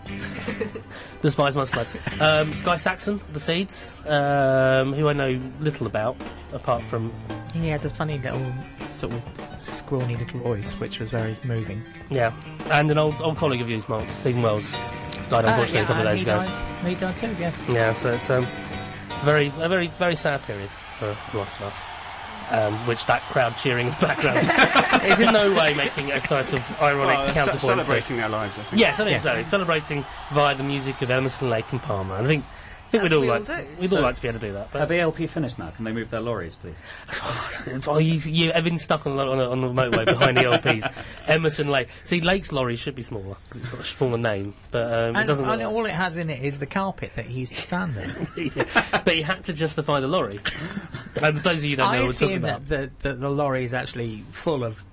the Spice Must Blood. Um, Sky Saxon, the Seeds, um, who I know little about apart from He had a funny little, sort of scrawny little voice, which was very moving. yeah, and an old old colleague of yours, Mark Steven Wells, died unfortunately Uh, a couple of days ago. Died, he died too, yes. Yeah, so it's um, very a very very sad period for lots of us. Um, which that crowd cheering in the background is in no way making a sort of ironic Well, ce- counterpoint. to- celebrating their lives, I think. Yes, I think Yes. so. Celebrating via the music of Emerson, Lake, and Palmer. And I think, I think we'd all we all like do. we'd So- all like to be able to do that. Are But the ELP finished now? Can they move their lorries, please? oh, you, you have been stuck on, the- on, the- on the motorway behind the ELPs. Emerson Lake. See, Lake's lorry should be smaller because it's got a smaller name, but um, it doesn't. and look all it has in it is the carpet that he used to stand on. Yeah. But he had to justify the lorry. and those of you who don't know I what we're talking assume about. that the, the, the lorry is actually full of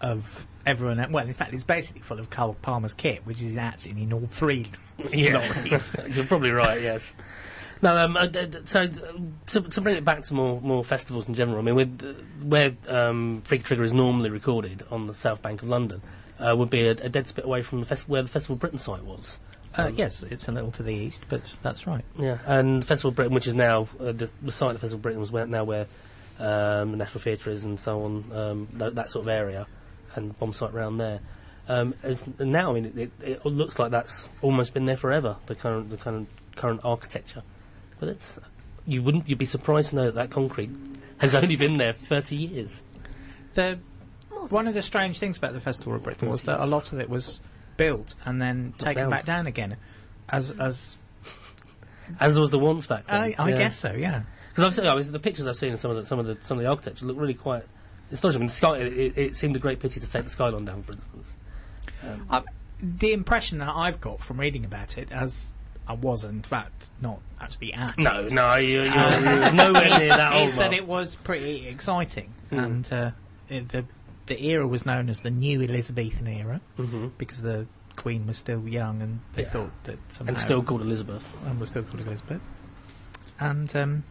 of everyone. Well, in fact, it's basically full of Carl Palmer's kit, which is actually in all three Yeah, lorries. you're probably right. Yes. No, um, uh, d- d- so uh, to, to bring it back to more more festivals in general, I mean, with, uh, where um, Freak Trigger is normally recorded on the south bank of London, uh, would be a, a dead spit away from the fest- where the Festival Britain site was. Uh, yes, it's a little to the east, but that's right. Yeah, and Festival Britain, which is now uh, the, the site of Festival Britain was where, now where um, the National Theatre is and so on, um, th- that sort of area, and bomb site around there. Um, as now, I mean, it, it, it looks like that's almost been there forever. The current, the current, current architecture, but it's you wouldn't you'd be surprised to know that that concrete has only been there for thirty years. The, one of the strange things about the Festival of Britain was that a lot of it was built and then taken down. back down again. As, as As was the once back then. I, I guess so, yeah. Because I've seen I mean, the pictures I've seen of some of the some of the some of the architecture look really quite astonishing. I mean, the sky it, it, it seemed a great pity to take the skyline down, for instance. I, the impression that I've got from reading about it, as I was in fact not actually at No, it, no, you're, you're, you're nowhere near that old. is that it was pretty exciting, Hmm. and uh, it, the the era was known as the New Elizabethan era Mhm. because the Queen was still young, and they Yeah. thought that somehow and still called Elizabeth. and was still called Elizabeth, and um,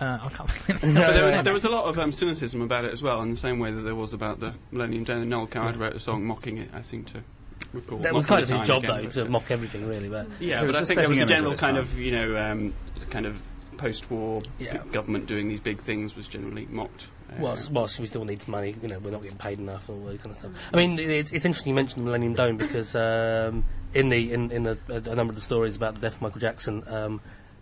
uh, I can't. think No, But there, was, there was a lot of um, cynicism about it as well, in the same way that there was about the Millennium Dome. Noel Coward wrote a song mocking it, I think, to recall. That was kind of his job, again, though, but, to uh, mock everything, really. But Yeah, It but was I a think there was a general of kind of, you know, um, kind of post-war Yeah. g- government doing these big things was generally mocked. Uh, whilst, whilst we still need money, you know, we're not getting paid enough and all that kind of stuff. I mean, it's, it's interesting you mentioned the Millennium Dome because um, in the in, in a, a number of the stories about the death of Michael Jackson, um,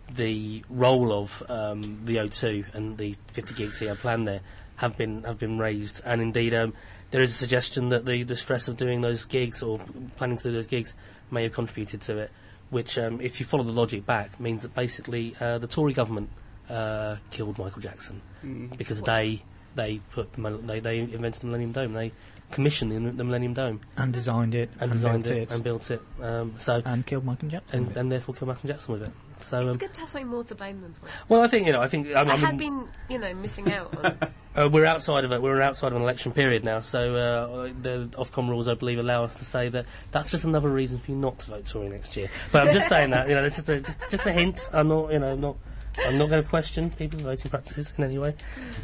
the role of um, the O2 and the 50 gigs he had planned there have been have been raised, and indeed um, there is a suggestion that the, the stress of doing those gigs or planning to do those gigs may have contributed to it. Which, um, if you follow the logic back, means that basically uh, the Tory government uh, killed Michael Jackson mm. because they they put they they invented the Millennium Dome. They commissioned the, the Millennium Dome and designed it and, designed built it, and built it. Um, so and killed Michael Jackson. and, and therefore killed Michael Jackson with it. So It's um, good to have something more to blame them for. well, I think you know I think I, I I had mean, been, you know, missing out on. uh, we're outside of it. We're outside of an election period now. So uh, the Ofcom rules, I believe, allow us to say that that's just another reason for you not to vote Tory next year. But I'm just saying that you know, it's just a, just just a hint. I'm not you know not. I'm not going to question people's voting practices in any way.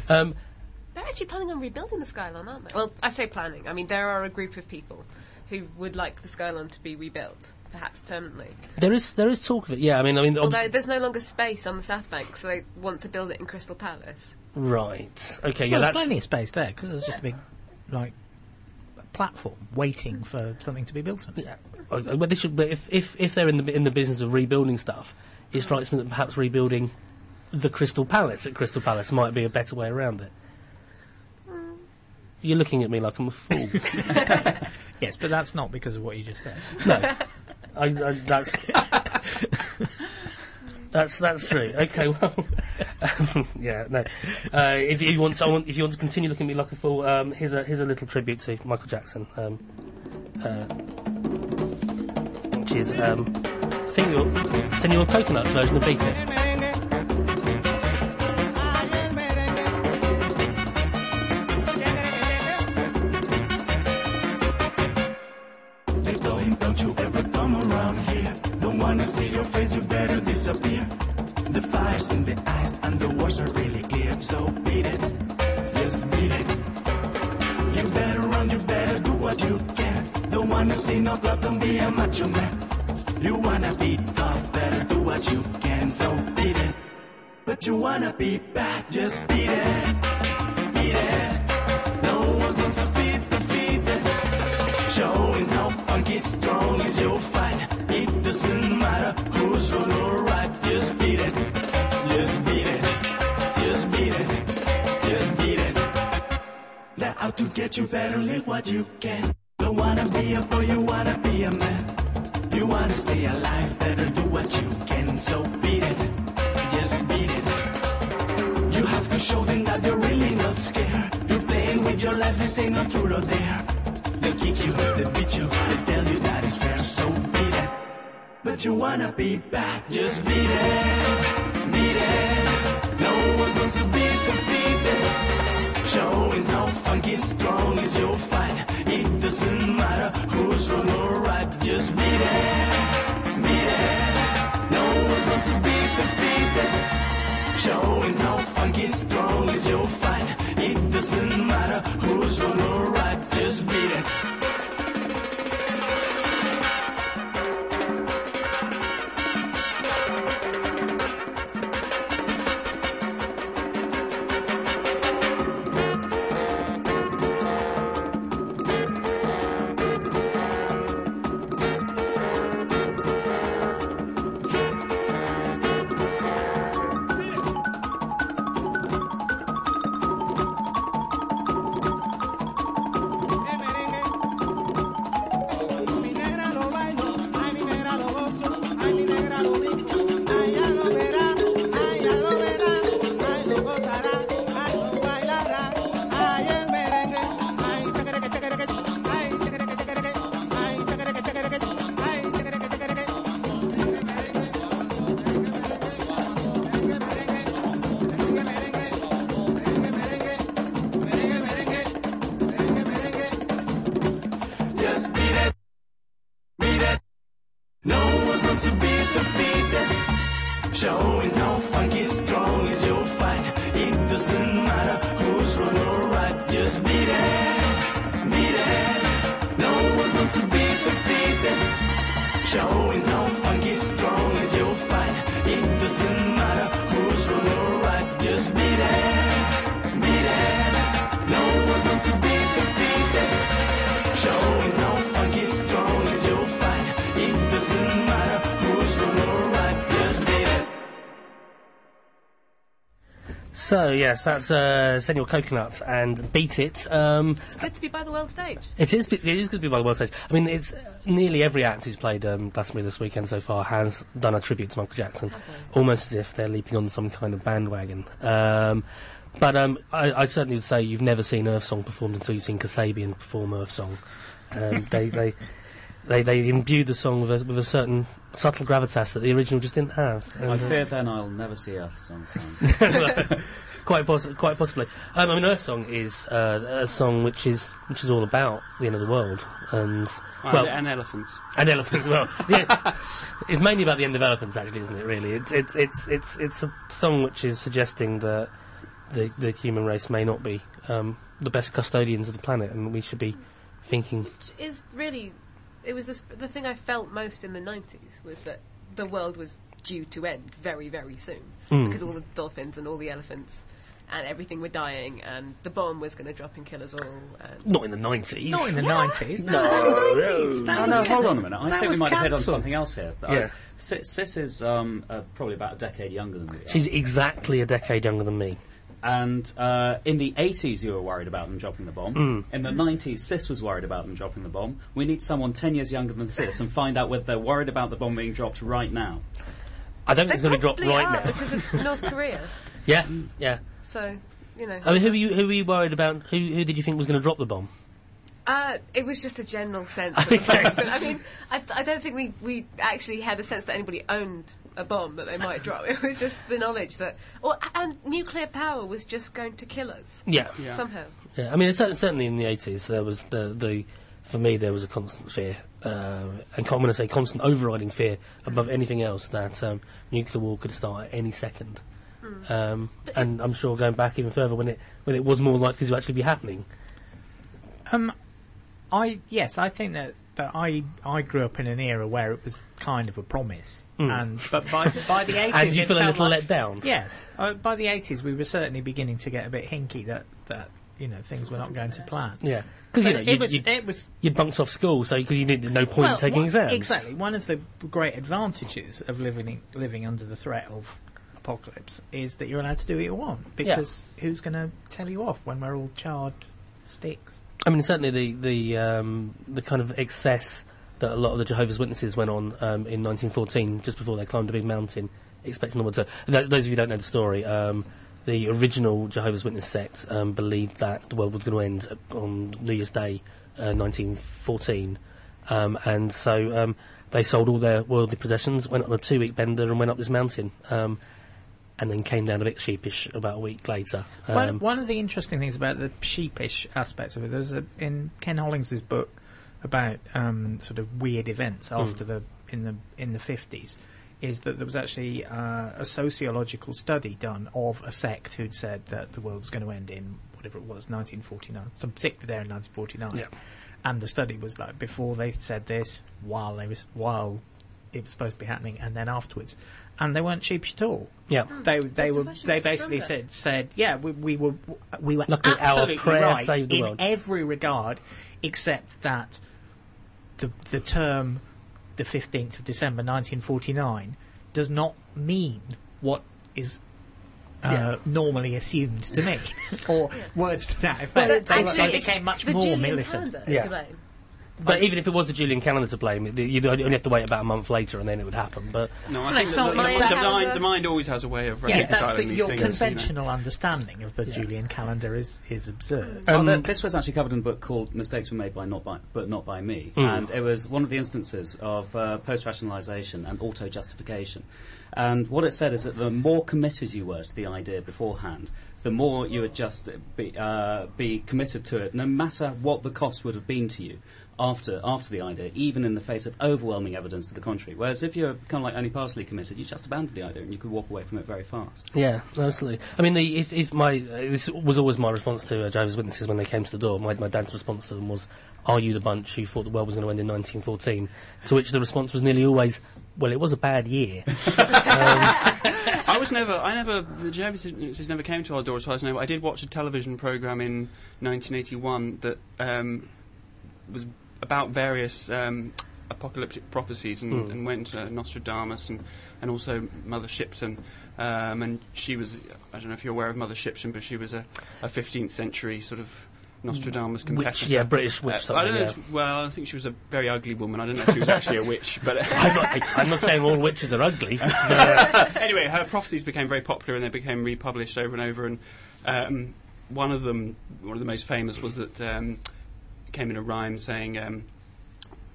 Um, They're actually planning on rebuilding the skyline, aren't they? Well, I say planning. I mean, there are a group of people who would like the skyline to be rebuilt, perhaps permanently. there is there is talk of it. Yeah, I mean, I mean, Although there's no longer space on the South Bank, so they want to build it in Crystal Palace. right. Okay, yeah, there's that's plenty of space there because there's just a big, like, platform waiting for something to be built on. Yeah. Uh, But they should. But if, if if they're in the in the business of rebuilding stuff, it strikes me that perhaps rebuilding the Crystal Palace at Crystal Palace might be a better way around it. You're looking at me like I'm a fool. Yes, but that's not because of what you just said. no, I, I, that's That's that's true. Okay, well, um, yeah, no. Uh, if you want, to, want, if you want to continue looking at me like a fool, um, here's a here's a little tribute to Michael Jackson, um, uh, which is um, I think your Senor Coconut's version of Beat It. Better disappear. The fire's in the eyes and the words are really clear. So beat it, just beat it. You better run, you better do what you can. Don't wanna see no blood, don't be a macho man. You wanna be tough, better do what you can. So beat it. But you wanna be bad, just beat it. Beat it. No to beat defeated. Showing how funky strong is your fight. It doesn't matter who's wrong or right. Just beat it. Just beat it. Just beat it. Just beat it. They're out to get you better live what you can. Don't wanna be a boy, you wanna be a man. You wanna stay alive, better do what you can. So beat it. Just beat it. You have to show them that you're really not scared. You're playing with your life, this ain't no truth or dare. They'll kick you, they'll beat you, they'll tell you that it's fair, so beat. But you wanna be bad, just beat it, beat it. No one wants to be defeated. Showing how funky strong is your fight. It doesn't matter who's wrong or right, just beat it, beat it. No one wants to be defeated. Showing how funky strong is your fight. It doesn't matter who's wrong or right, just beat it. So yes, that's uh, Senor Coconut and Beat It. Um, It's good to be by the world stage. It is. It is good to be by the world stage. I mean, it's nearly every act who's played um, Glastonbury this weekend so far has done a tribute to Michael Jackson, almost as if they're leaping on some kind of bandwagon. Um, but um, I, I certainly would say you've never seen Earth Song performed until you've seen Kasabian perform Earth Song. Um, they, they, they, they imbued the song with a, with a certain subtle gravitas that the original just didn't have. I And, uh, fear then I'll never see Earth Song quite, possi- quite possibly. Um, I mean, Earth Song is uh, a song which is which is all about the end of the world and well, and elephants. and elephants. Well, yeah, it's mainly about the end of elephants, actually, isn't it? Really, it's it's it's it's it's a song which is suggesting that the the human race may not be um, the best custodians of the planet, and we should be thinking. Which is really, it was this, the thing I felt most in the 90s was that the world was due to end very, very soon. Mm. Because all the dolphins and all the elephants and everything were dying and the bomb was going to drop and kill us all. And Not in the nineties. Not in the nineties. No. Oh, no, hold on a minute. I that think we was might have hit on something else here. Yeah. Uh, Sis, Sis is um, uh, probably about a decade younger than me. She's exactly a decade younger than me. And uh, in the 80s, you were worried about them dropping the bomb. Mm. In the 90s, Sis was worried about them dropping the bomb. We need someone 10 years younger than Sis and find out whether they're worried about the bomb being dropped right now. I don't think They it's going to drop probably right are now. because of North Korea. Yeah, yeah. So, you know. I mean, who were you, who were you worried about? Who, who did you think was going to drop the bomb? Uh, it was just a general sense of the. I mean, I, I don't think we, we actually had a sense that anybody owned a bomb that they might drop. It was just the knowledge that, or and nuclear power was just going to kill us Yeah, Yeah. somehow. yeah. I mean, it's certainly in the eighties there was the the for me there was a constant fear, uh, and I'm going to say constant overriding fear above anything else that um, nuclear war could start at any second. Um, and I'm sure going back even further when it when it was more likely to actually be happening. Um, I yes, I think that, that I I grew up in an era where it was kind of a promise, and but by by the eighties, And you feel a little like- let down. Yes, uh, by the eighties, we were certainly beginning to get a bit hinky that that you know things were not going to plan. Yeah, because you know it you'd, was it was you'd bunked off school, so because you did no point in taking one- exams. Exactly. One of the great advantages of living living under the threat of apocalypse is that you're allowed to do what you want because who's going to tell you off when we're all charred sticks? I mean, certainly the the um, the kind of excess that a lot of the Jehovah's Witnesses went on um, in 1914, just before they climbed a big mountain, expecting the world to. Th- those of you who don't know the story, um, the original Jehovah's Witness sect um, believed that the world was going to end on New Year's Day, uh, 1914, um, and so um, they sold all their worldly possessions, went on a two-week bender, and went up this mountain. And then came down a bit sheepish about a week later. one, Um, one of the interesting things about the sheepish aspects of it, there's a in Ken Hollings's book about um, sort of weird events Hmm. after the in the in the fifties, is that there was actually uh, a sociological study done of a sect who'd said that the world was going to end in whatever it was, 1949, some particular day in 1949, Yeah. and the study was like before they said this, while they was while it was supposed to be happening, and then afterwards, and they weren't sheepish at all. yeah. They they were they basically stronger. said said yeah we, we were we were Luckily, our absolutely prayer right saved the in world. every regard except that the the term the 15th of December 1949 does not mean what is uh, Yeah. normally assumed to mean or words to that effect. Well, they, actually- they it's became much the more Julian militant. Yeah. Is to blame. But even if it was the Julian calendar to blame, you'd only have to wait about a month later and then it would happen. But No, I think it's that not the, the, the, mind, the mind always has a way of Yeah, that's the, these your things. you know. conventional understanding of the Yeah. Julian calendar is is absurd. Well, Um, th- this was actually covered in a book called "Mistakes Were Made by Not by, but Not by Me," Mm. and it was one of the instances of uh, post-rationalisation and auto-justification. And what it said is that the more committed you were to the idea beforehand, the more you would just be, uh, be committed to it, no matter what the cost would have been to you after after the idea, even in the face of overwhelming evidence to the contrary. Whereas if you're kind of like only partially committed, you just abandon the idea and you could walk away from it very fast. yeah, absolutely. I mean, the, if, if my uh, this was always my response to uh, Jehovah's Witnesses when they came to the door. My, my dad's response to them was, "Are you the bunch who thought the world was going to end in 1914?" To which the response was nearly always, "Well, it was a bad year." I was never, I never, the Jehovah's Witnesses never came to our door as far as I know. I did watch a television program in 1981 that um, was about various um, apocalyptic prophecies and, Hmm. and went to Nostradamus and, and also Mother Shipton. Um, and she was, I don't know if you're aware of Mother Shipton, but she was a, a 15th century sort of Nostradamus Witch, competitor. yeah, British witch. Uh, I don't know. yeah. if- well, I think she was a very ugly woman. I don't know if she was actually a witch, but I'm not, I, I'm not saying all witches are ugly. anyway, her prophecies became very popular and they became republished over and over. And um, one of them, one of the most famous, was that um, came in a rhyme saying, um,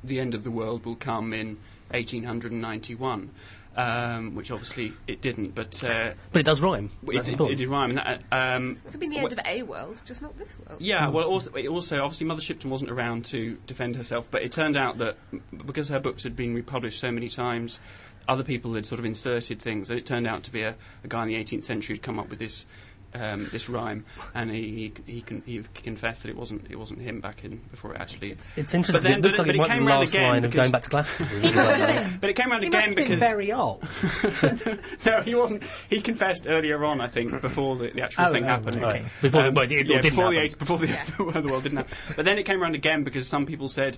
"The end of the world will come in 1891," um, which obviously it didn't, but uh, but it does rhyme. it, That's it, it did rhyme. And that, um, It could be the end of a world, just not this world. yeah, well, also, also obviously Mother Shipton wasn't around to defend herself, but it turned out that because her books had been republished so many times, other people had sort of inserted things, and it turned out to be a, a guy in the 18th century who'd come up with this um, this rhyme, and he he, he, con- he confessed that it wasn't it wasn't him back in before it actually. It's interesting. But 'cause then- it looks but like it- it but might it be the came round last again line of going back to Glastonbury's. isn't it? But it came round He must again have been because very old. no, he wasn't. He confessed earlier on, I think, before the, the actual Oh, thing oh, happened. okay. Before the- Um, well, it- it yeah, didn't before the happen. eight, before the, the world didn't happen. But then it came around again because some people said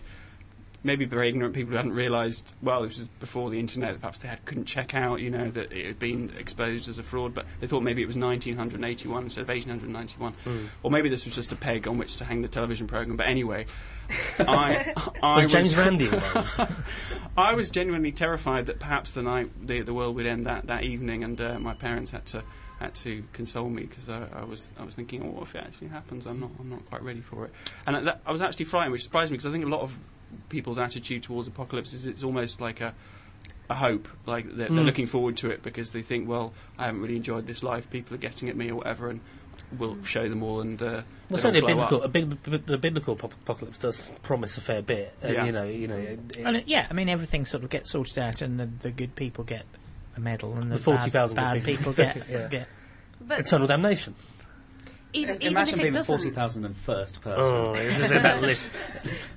maybe very ignorant people who hadn't realised, well, this was before the internet, perhaps they had, couldn't check out, you know, that it had been exposed as a fraud, but they thought maybe it was 1981 instead of 1891. Hmm. Or maybe this was just a peg on which to hang the television programme. But anyway, I, I Was James Randi involved? I was genuinely terrified that perhaps the night the, the world would end that, that evening, and uh, my parents had to had to console me because I, I was I was thinking, oh, what if it actually happens? I'm not I'm not quite ready for it, and that, I was actually frightened, which surprised me because I think a lot of people's attitude towards apocalypse is it's almost like a a hope, like they're, they're Mm. looking forward to it because they think, well, I haven't really enjoyed this life. People are getting at me or whatever, and we'll show them all. And uh, Well, they'll certainly a biblical, up. a big, b- the biblical apocalypse does promise a fair bit. And, Yeah. You know, you know, it, it- And, uh, yeah, I mean everything sort of gets sorted out, and the, the good people get a medal, and the, The 40,000 bad, bad people. people get Yeah. get. But eternal damnation. Even, even Imagine if being the doesn't, 40,001st person. Oh, this is that list.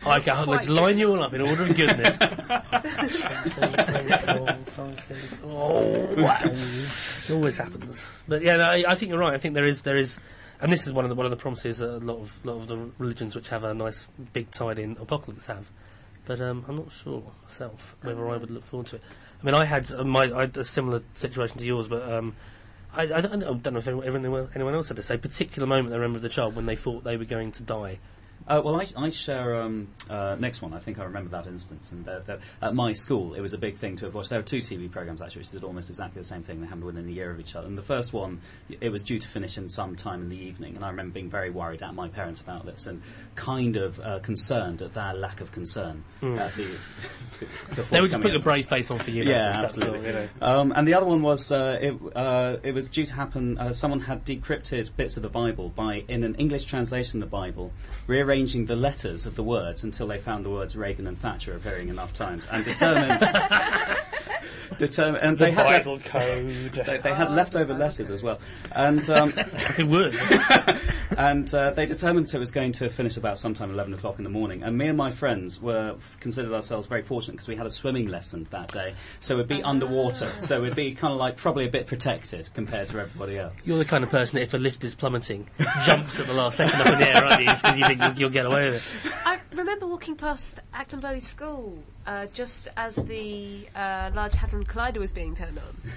I can let's line you all up in order of goodness. oh, wow. It always happens. But yeah, no, I, I think you're right. I think there is there is, and this is one of the one of the promises that a lot of lot of the religions which have a nice big tied in apocalypse have. But um, I'm not sure myself whether I would look forward to it. I mean, I had uh, my I had a similar situation to yours, but. Um, I, I, don't, I don't know if anyone, anyone else had this. A particular moment I remember of the child when they thought they were going to die. Uh, well, I, I share um, uh, next one. I think I remember that instance. And that, that at my school, it was a big thing to have watched. There were two TV programs actually, which did almost exactly the same thing. They happened within a year of each other. And the first one, it was due to finish in some time in the evening. And I remember being very worried at my parents about this and kind of uh, concerned at their lack of concern. At the, the They would just put a brave face on for you. Yeah, all, absolutely. you know. Um, and the other one was uh, it, uh, it was due to happen. Uh, someone had decrypted bits of the Bible by, in an English translation of the Bible, rearranging the letters of the words until they found the words Reagan and Thatcher appearing enough times, and determined. determined, and The they had Bible lef- code. they, they had leftover letters as well, and um, Who would? and uh, they determined it was going to finish about sometime 11 o'clock in the morning. And me and my friends were considered ourselves very fortunate because we had a swimming lesson that day. So we'd be underwater. So we'd be kind of like probably a bit protected compared to everybody else. You're the kind of person that if a lift is plummeting, jumps at the last second up in the air, aren't you? Because you think you'll, you'll get away with it. I remember walking past Acton Bowie School uh, just as the uh, Large Hadron Collider was being turned on.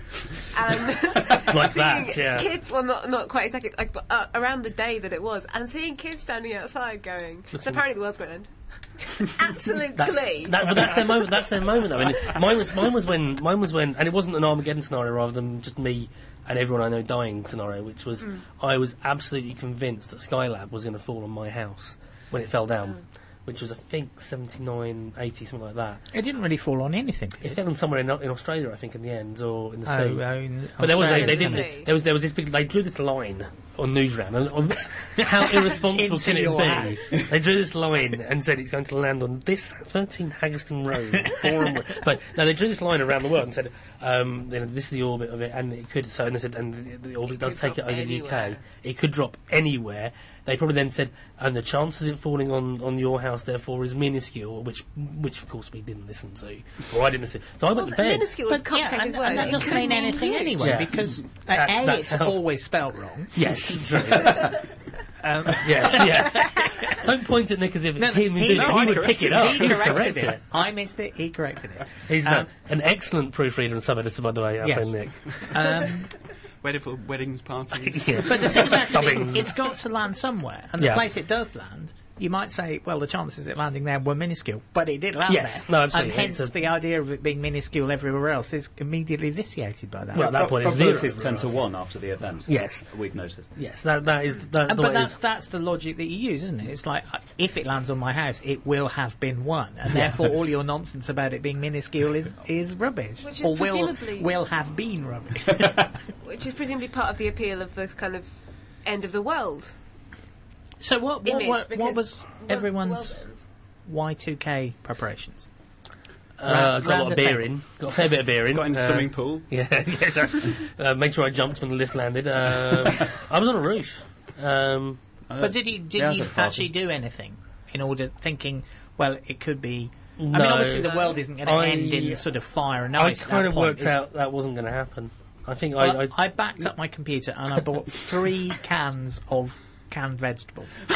And Like seeing that, yeah. kids, well, not, not quite exactly, like, but uh, around the day that it was, and seeing kids standing outside going, so apparently the world's going to end. Absolute That's, glee. that, but that's their moment. That's their moment, though. And mine was mine was when mine was when, and it wasn't an Armageddon scenario, rather than just me and everyone I know dying scenario. Which was I was absolutely convinced that Skylab was going to fall on my house when it fell down, which was I think 79, 80, something like that. It didn't really fall on anything. It fell on somewhere in, in Australia, I think, in the end, or in the Oh, sea. oh, in But there was a, they didn't. There was there was this big. They drew this line on Newsround. On, on how irresponsible can it be? house. They drew this line and said it's going to land on this 13 Haggerston Road. Boreham but no, they drew this line around the world and said, um, you know, this is the orbit of it, and it could. So and they said, and the, the orbit It does take it drop over the UK. It could drop anywhere. They probably then said, and the chances of it falling on, on your house, therefore, is minuscule, which which of course we didn't listen to, or I didn't listen. So I went Well, to bed. minuscule is a But yeah, and, and that It doesn't mean anything huge. anyway Yeah. because uh, That's- a that's it's how- always spelt wrong. Yes, true. Um, yes, yeah. Don't point at Nick as if it's No, him. who he- did it. no, he would pick it up. He corrected correct it. I missed it. He corrected it. He's Um, an excellent proofreader and sub-editor, by the way, our Yes. friend Nick. Um, Wedding for weddings, parties. Yeah. but the thing about it, Subbing. it's got to land somewhere, and the Yeah. place it does land, you might say, well, the chances of it landing there were minuscule, but it did land Yes, there. no, absolutely. And hence, a- the idea of it being minuscule everywhere else is immediately vitiated by that. Well, at that point, it's zero. Probabilities 10 to 1 after the event. Yes. We've noticed. Yes, that, that is that, And- the but that's is. that's the logic that you use, isn't it? It's like if it lands on my house, it will have been won, and therefore all your nonsense about it being minuscule is, is rubbish, Which is or will presumably- will have been rubbish. Which is presumably part of the appeal of the kind of end of the world so what what, image. what, because what was world- everyone's world. Y2K preparations? Uh, got a lot of beer table. in. Got a fair bit of beer in. Got in the Uh, swimming pool. Yeah, yeah. So, uh, made sure I jumped when the lift landed. Um, I was on a roof. Um, But did you did yeah, you a party. actually do anything in order thinking? Well, it could be. I No. mean, obviously the world isn't going to I- end in sort of fire and I ice. at kind that of point, worked is out that wasn't going to happen. I think Well, I, I, I backed up my computer and I bought three cans of canned vegetables.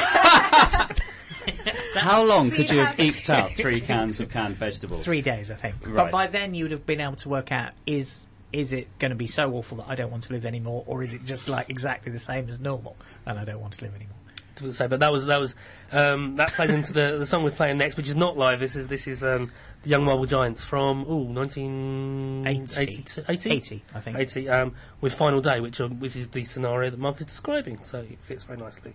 How long So could you you have have- eked out three cans of canned vegetables? Three days, I think. Right. But by then, you'd have been able to work out is is it going to be so awful that I don't want to live anymore, or is it just like exactly the same as normal and I don't want to live anymore? to say, but that was that was um, that plays into the the song we're playing next, which is not live. This is this is um, the Young Marble Giants from ooh 1980, 80, 80, I think. 80 um, with Final Day, which are, which is the scenario that Mark is describing, so it fits very nicely.